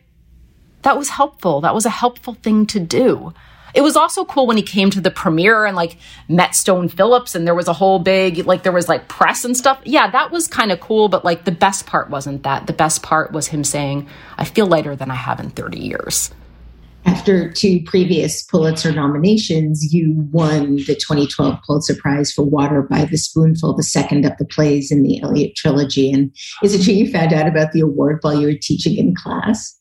Speaker 2: that was helpful. That was a helpful thing to do. It was also cool when he came to the premiere and like met Stone Phillips and there was a whole big, like there was like press and stuff. Yeah, that was kind of cool, but like the best part wasn't that. The best part was him saying, I feel lighter than I have in 30 years.
Speaker 4: After two previous Pulitzer nominations, you won the 2012 Pulitzer Prize for Water by the Spoonful, the second of the plays in the Eliot trilogy. And is it true you found out about the award while you were teaching in class?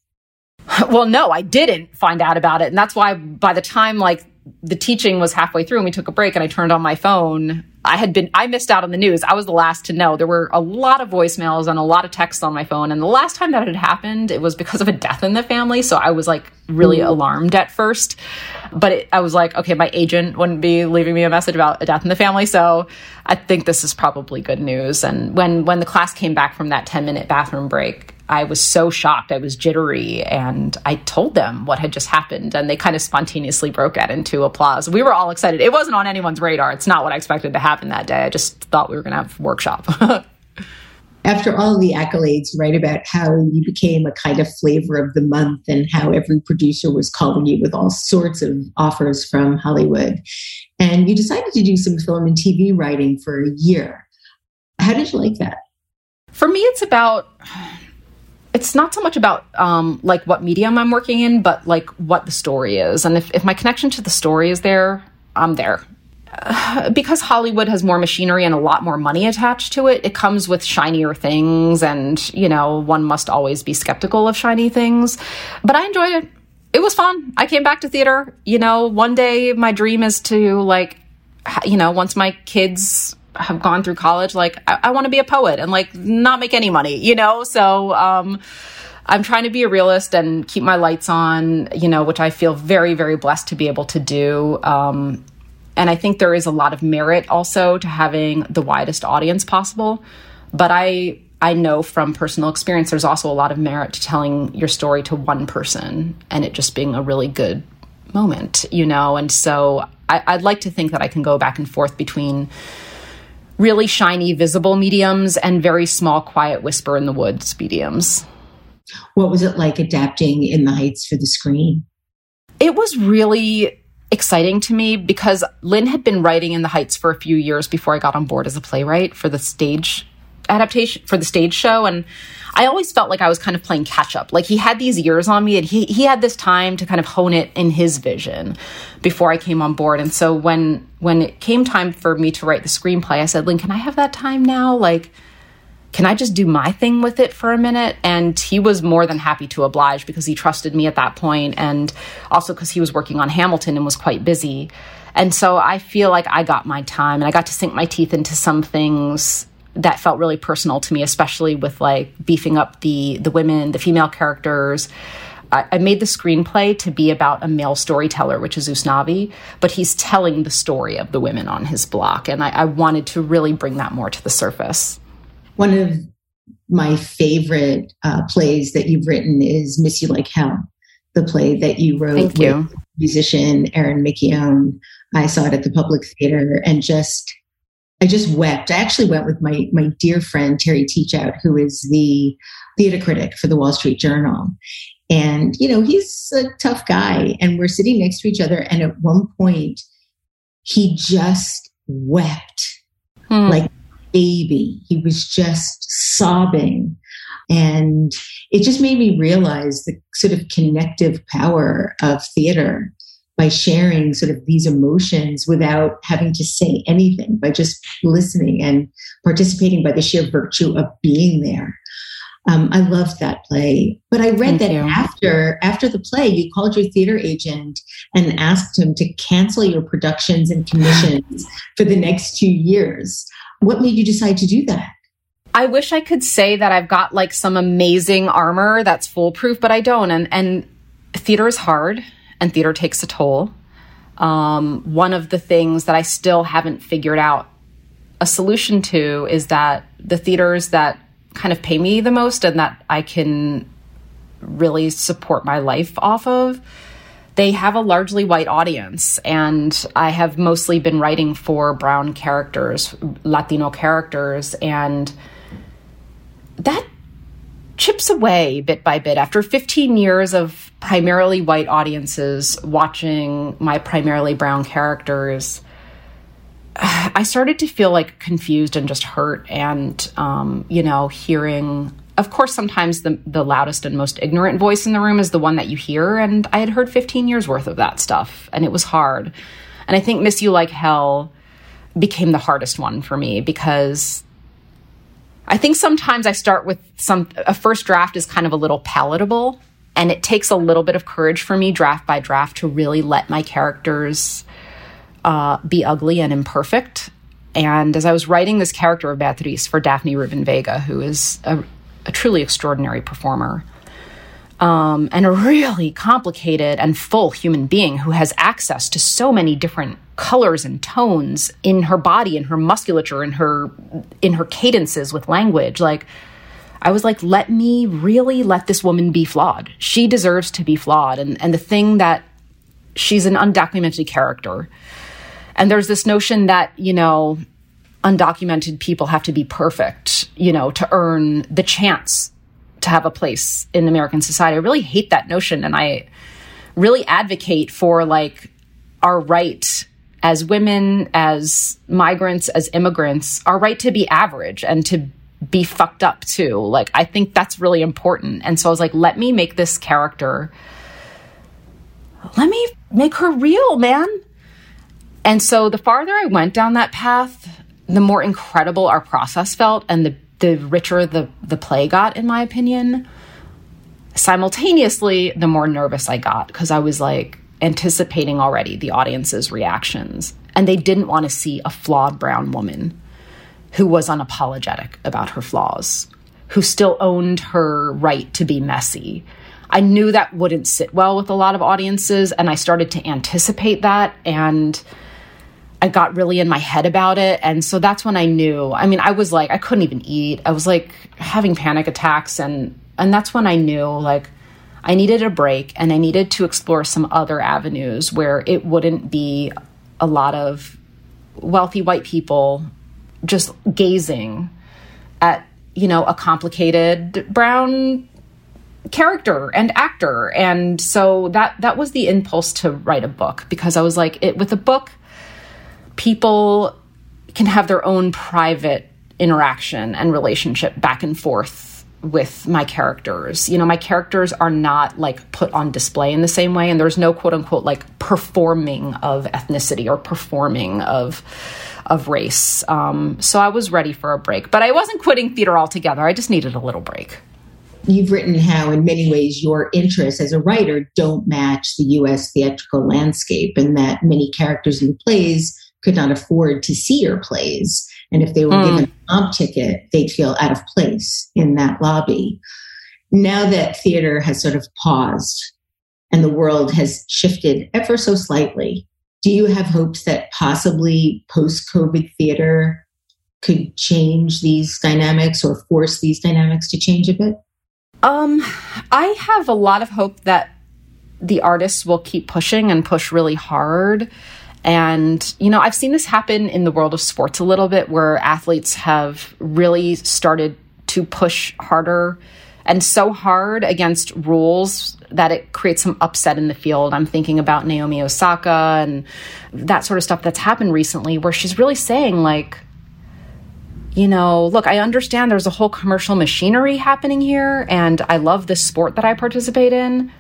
Speaker 2: Well, no, I didn't find out about it. And that's why by the time like the teaching was halfway through and we took a break and I turned on my phone, I had been, I missed out on the news. I was the last to know. There were a lot of voicemails and a lot of texts on my phone. And the last time that had happened, it was because of a death in the family. So I was like really mm. alarmed at first. But it, I was like, okay, my agent wouldn't be leaving me a message about a death in the family. So I think this is probably good news. And when, when the class came back from that 10 minute bathroom break, I was so shocked. I was jittery and I told them what had just happened and they kind of spontaneously broke out into applause. We were all excited. It wasn't on anyone's radar. It's not what I expected to happen that day. I just thought we were going to have a workshop.
Speaker 4: After all the accolades, write about how you became a kind of flavor of the month and how every producer was calling you with all sorts of offers from Hollywood. And you decided to do some film and TV writing for a year. How did you like that?
Speaker 2: For me, it's about it's not so much about um, like what medium I'm working in, but like what the story is. And if, if my connection to the story is there, I'm there. Because Hollywood has more machinery and a lot more money attached to it, it comes with shinier things, and you know, one must always be skeptical of shiny things. But I enjoyed it. It was fun. I came back to theater. You know, one day my dream is to like, you know, once my kids have gone through college, like I, I want to be a poet and like not make any money, you know? So, um, I'm trying to be a realist and keep my lights on, you know, which I feel very, very blessed to be able to do. Um, and I think there is a lot of merit also to having the widest audience possible. But I, I know from personal experience, there's also a lot of merit to telling your story to one person and it just being a really good moment, you know? And so I, I'd like to think that I can go back and forth between really shiny, visible mediums and very small, quiet whisper in the woods mediums.
Speaker 4: What was it like adapting in the Heights for the screen?
Speaker 2: It was really exciting to me because Lin had been writing in the Heights for a few years before I got on board as a playwright for the stage adaptation for the stage show and I always felt like I was kind of playing catch up. Like he had these years on me and he he had this time to kind of hone it in his vision before I came on board. And so when when it came time for me to write the screenplay, I said, "Lin, can I have that time now? Like can I just do my thing with it for a minute? And he was more than happy to oblige because he trusted me at that point and also because he was working on Hamilton and was quite busy. And so I feel like I got my time and I got to sink my teeth into some things that felt really personal to me, especially with like beefing up the the women, the female characters. I, I made the screenplay to be about a male storyteller, which is Usnavi, but he's telling the story of the women on his block, and I, I wanted to really bring that more to the surface.
Speaker 4: One of my favorite uh, plays that you've written is "Miss You Like Hell," the play that you wrote
Speaker 2: Thank
Speaker 4: with
Speaker 2: you.
Speaker 4: musician Erin McKeown. I saw it at the Public Theater, and just I just wept. I actually went with my my dear friend Terry Teachout, who is the theater critic for the Wall Street Journal. And, you know, he's a tough guy. And we're sitting next to each other. And at one point, he just wept hmm. like baby. He was just sobbing. And it just made me realize the sort of connective power of theater by sharing sort of these emotions without having to say anything, by just listening and participating by the sheer virtue of being there. Um, I loved that play, but I read Thank that you. after after the play, you called your theater agent and asked him to cancel your productions and commissions for the next two years. What made you decide to do that?
Speaker 2: I wish I could say that I've got like some amazing armor that's foolproof, but I don't. And and theater is hard and theater takes a toll. Um, one of the things that I still haven't figured out a solution to is that the theaters that kind of pay me the most and that I can really support my life off of, they have a largely white audience. And I have mostly been writing for brown characters, Latino characters, and that chips away bit by bit. After 15 years of primarily white audiences watching my primarily brown characters, I started to feel like confused and just hurt. And, um, you know, hearing of course, sometimes the, the loudest and most ignorant voice in the room is the one that you hear. And I had heard 15 years worth of that stuff, and it was hard. And I think Miss You Like Hell became the hardest one for me because I think sometimes I start with some, a first draft is kind of a little palatable. And it takes a little bit of courage for me, draft by draft, to really let my characters uh, be ugly and imperfect. And as I was writing this character of Beatriz for Daphne Rubin Vega, who is a, a truly extraordinary performer, um, and a really complicated and full human being who has access to so many different colors and tones in her body in her musculature in her in her cadences with language. Like i was like let me really let this woman be flawed. She deserves to be flawed. And and the thing that she's an undocumented character. And there's this notion that you know undocumented people have to be perfect you know to earn the chance to have a place in American society. I really hate that notion and I really advocate for like our right as women, as migrants, as immigrants, our right to be average and to be fucked up too. Like I think that's really important. And so I was like, let me make this character let me make her real, man. And so the farther I went down that path, the more incredible our process felt and the the richer the the play got in my opinion simultaneously the more nervous i got because i was like anticipating already the audience's reactions and they didn't want to see a flawed brown woman who was unapologetic about her flaws who still owned her right to be messy. I knew that wouldn't sit well with a lot of audiences and i started to anticipate that and I got really in my head about it. And so that's when I knew. I mean, I was like, I couldn't even eat. I was like having panic attacks. And, and that's when I knew like I needed a break and I needed to explore some other avenues where it wouldn't be a lot of wealthy white people just gazing at, you know, a complicated brown character and actor. And so that, that was the impulse to write a book because I was like, it, with a book, people can have their own private interaction and relationship back and forth with my characters. You know, my characters are not like put on display in the same way, and there's no quote unquote like performing of ethnicity or performing of of race. Um, so I was ready for a break, but I wasn't quitting theater altogether. I just needed a little break.
Speaker 4: You've written how, in many ways, your interests as a writer don't match the U.S. theatrical landscape, and that many characters in plays could not afford to see your plays. And if they were mm. given a comp ticket, they'd feel out of place in that lobby. Now that theater has sort of paused and the world has shifted ever so slightly, do you have hopes that possibly post COVID theater could change these dynamics or force these dynamics to change a bit?
Speaker 2: Um, I have a lot of hope that the artists will keep pushing and push really hard. And, you know, I've seen this happen in the world of sports a little bit where athletes have really started to push harder and so hard against rules that it creates some upset in the field. I'm thinking about Naomi Osaka and that sort of stuff that's happened recently where she's really saying, like, you know, look, I understand there's a whole commercial machinery happening here, and I love this sport that I participate in,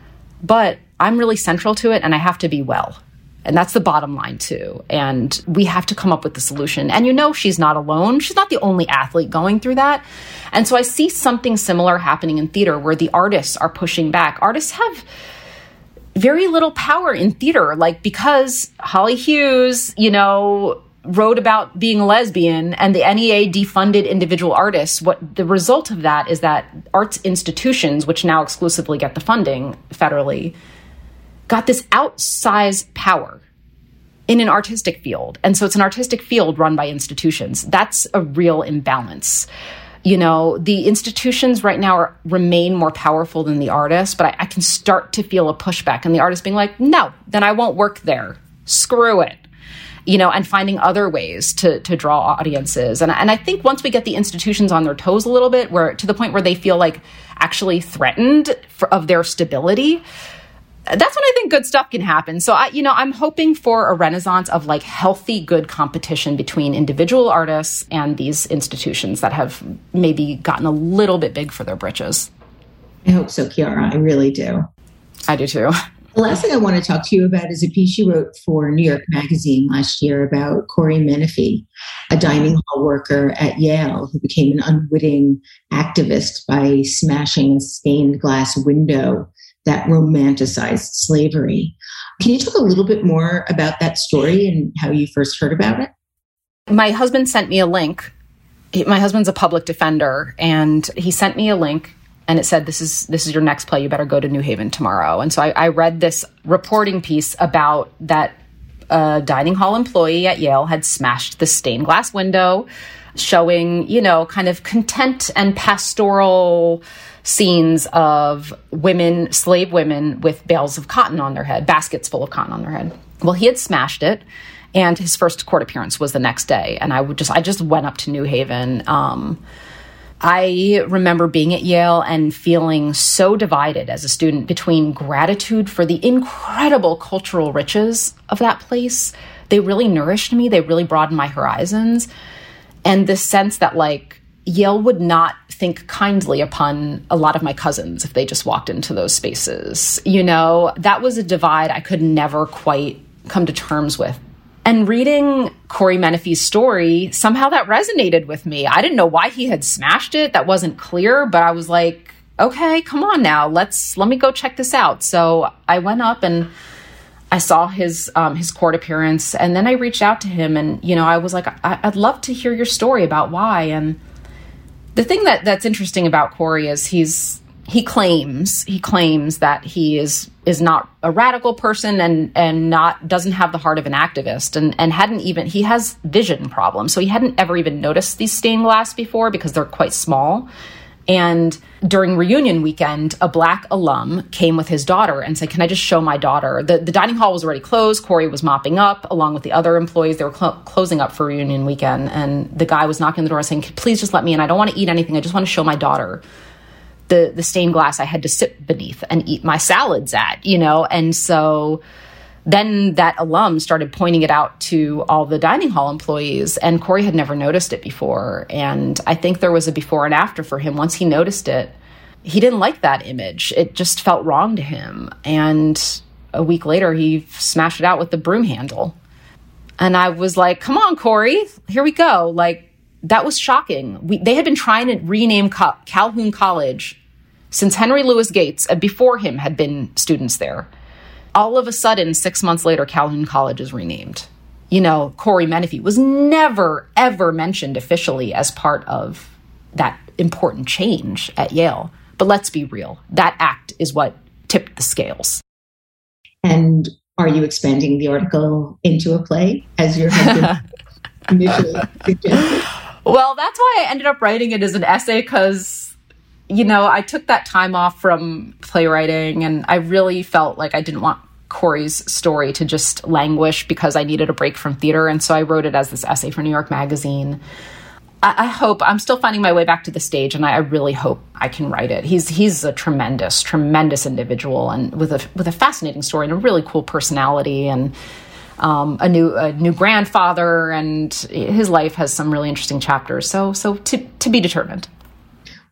Speaker 2: but I'm really central to it and I have to be well. And that's the bottom line, too. And we have to come up with the solution. And you know, she's not alone. She's not the only athlete going through that. And so I see something similar happening in theater where the artists are pushing back. Artists have very little power in theater, like because Holly Hughes, you know, wrote about being a lesbian and the NEA defunded individual artists, what the result of that is that arts institutions, which now exclusively get the funding federally, got this outsized power in an artistic field. And so it's an artistic field run by institutions. That's a real imbalance. You know, the institutions right now are, remain more powerful than the artists, but I, I can start to feel a pushback and the artist being like, no, then I won't work there. Screw it you know, and finding other ways to to draw audiences. And and I think once we get the institutions on their toes a little bit, where to the point where they feel like actually threatened for, of their stability, that's when I think good stuff can happen. So I, you know, I'm hoping for a renaissance of like healthy, good competition between individual artists and these institutions that have maybe gotten a little bit big for their britches.
Speaker 4: I hope so, Quiara. I really do.
Speaker 2: I do too.
Speaker 4: The last thing I want to talk to you about is a piece you wrote for New York Magazine last year about Corey Menafee, a dining hall worker at Yale who became an unwitting activist by smashing a stained glass window that romanticized slavery. Can you talk a little bit more about that story and how you first heard about it?
Speaker 2: My husband sent me a link. My husband's a public defender, and he sent me a link and it said this is this is your next play you better go to new haven tomorrow and so i, I read this reporting piece about that a dining hall employee at yale had smashed the stained glass window showing you know kind of content and pastoral scenes of women slave women with bales of cotton on their head baskets full of cotton on their head well he had smashed it and his first court appearance was the next day and i would just i just went up to new haven um, I remember being at Yale and feeling so divided as a student between gratitude for the incredible cultural riches of that place. They really nourished me, they really broadened my horizons. And this sense that, like, Yale would not think kindly upon a lot of my cousins if they just walked into those spaces. You know, that was a divide I could never quite come to terms with and reading Corey Menafee's story, somehow that resonated with me. I didn't know why he had smashed it. That wasn't clear, but I was like, okay, come on now. Let's let me go check this out. So I went up and I saw his um, his court appearance, and then I reached out to him, and you know, I was like, I- would love to hear your story about why. And the thing that that's interesting about Corey is he's he claims he claims that he is is not a radical person and and not doesn't have the heart of an activist and and hadn't even he has vision problems. So he hadn't ever even noticed these stained glass before because they're quite small and during reunion weekend a black alum came with his daughter and said can i just show my daughter? The, the dining hall was already closed. Corey was mopping up along with the other employees. They were cl- closing up for reunion weekend. And the guy was knocking the door saying please just let me in. I don't want to eat anything. I just want to show my daughter the the stained glass I had to sit beneath and eat my salads at, you know, and so then that alum started pointing it out to all the dining hall employees and Corey had never noticed it before. And I think there was a before and after for him. Once he noticed it he didn't like that image. It just felt wrong to him. And a week later he smashed it out with the broom handle. And I was like come on Corey here we go. Like that was shocking. We, they had been trying to rename Cal- Calhoun College since Henry Louis Gates, uh, before him, had been students there. All of a sudden, six months later, Calhoun College is renamed. You know, Corey Menafee was never, ever mentioned officially as part of that important change at Yale. But let's be real, that act is what tipped the scales.
Speaker 4: And are you expanding the article into a play as your initially suggested?
Speaker 2: Well, that's why I ended up writing it as an essay because, you know, I took that time off from playwriting and I really felt like I didn't want Corey's story to just languish because I needed a break from theater. And so I wrote it as this essay for New York Magazine. I, I hope I'm still finding my way back to the stage, and I, I, really hope I can write it. He's he's a tremendous, tremendous individual, and with a with a fascinating story and a really cool personality, and um, a new a new grandfather, and his life has some really interesting chapters. So so to to be determined.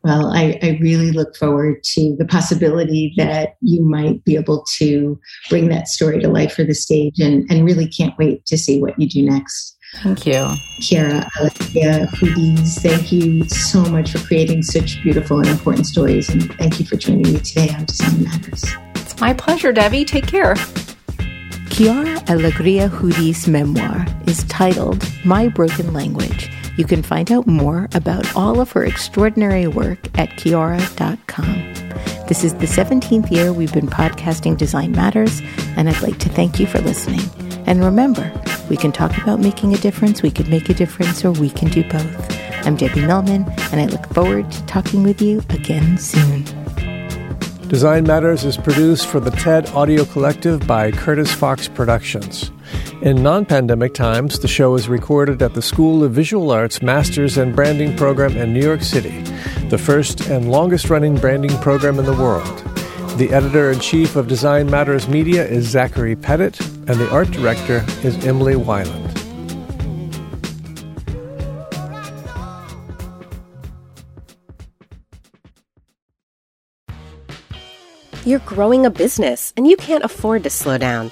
Speaker 4: Well, I, I, really look forward to the possibility that you might be able to bring that story to life for the stage and, and really can't wait to see what you do next.
Speaker 2: Thank you.
Speaker 4: Quiara Alegría Hudes, thank you so much for creating such beautiful and important stories. And thank you for joining me today on Design Matters.
Speaker 2: It's my pleasure, Debbie. Take care.
Speaker 1: Quiara Alegría Hudes' memoir is titled My Broken Language. You can find out more about all of her extraordinary work at quiara.com. This is the 17th year we've been podcasting Design Matters, and I'd like to thank you for listening. And remember, we can talk about making a difference, we can make a difference, or we can do both. I'm Debbie Millman, and I look forward to talking with you again soon.
Speaker 3: Design Matters is produced for the TED Audio Collective by Curtis Fox Productions. In non pandemic times, the show is recorded at the School of Visual Arts Masters and Branding Program in New York City, the first and longest running branding program in the world. The editor in chief of Design Matters Media is Zachary Petit, and the art director is Emily Weiland.
Speaker 6: You're growing a business, and you can't afford to slow down.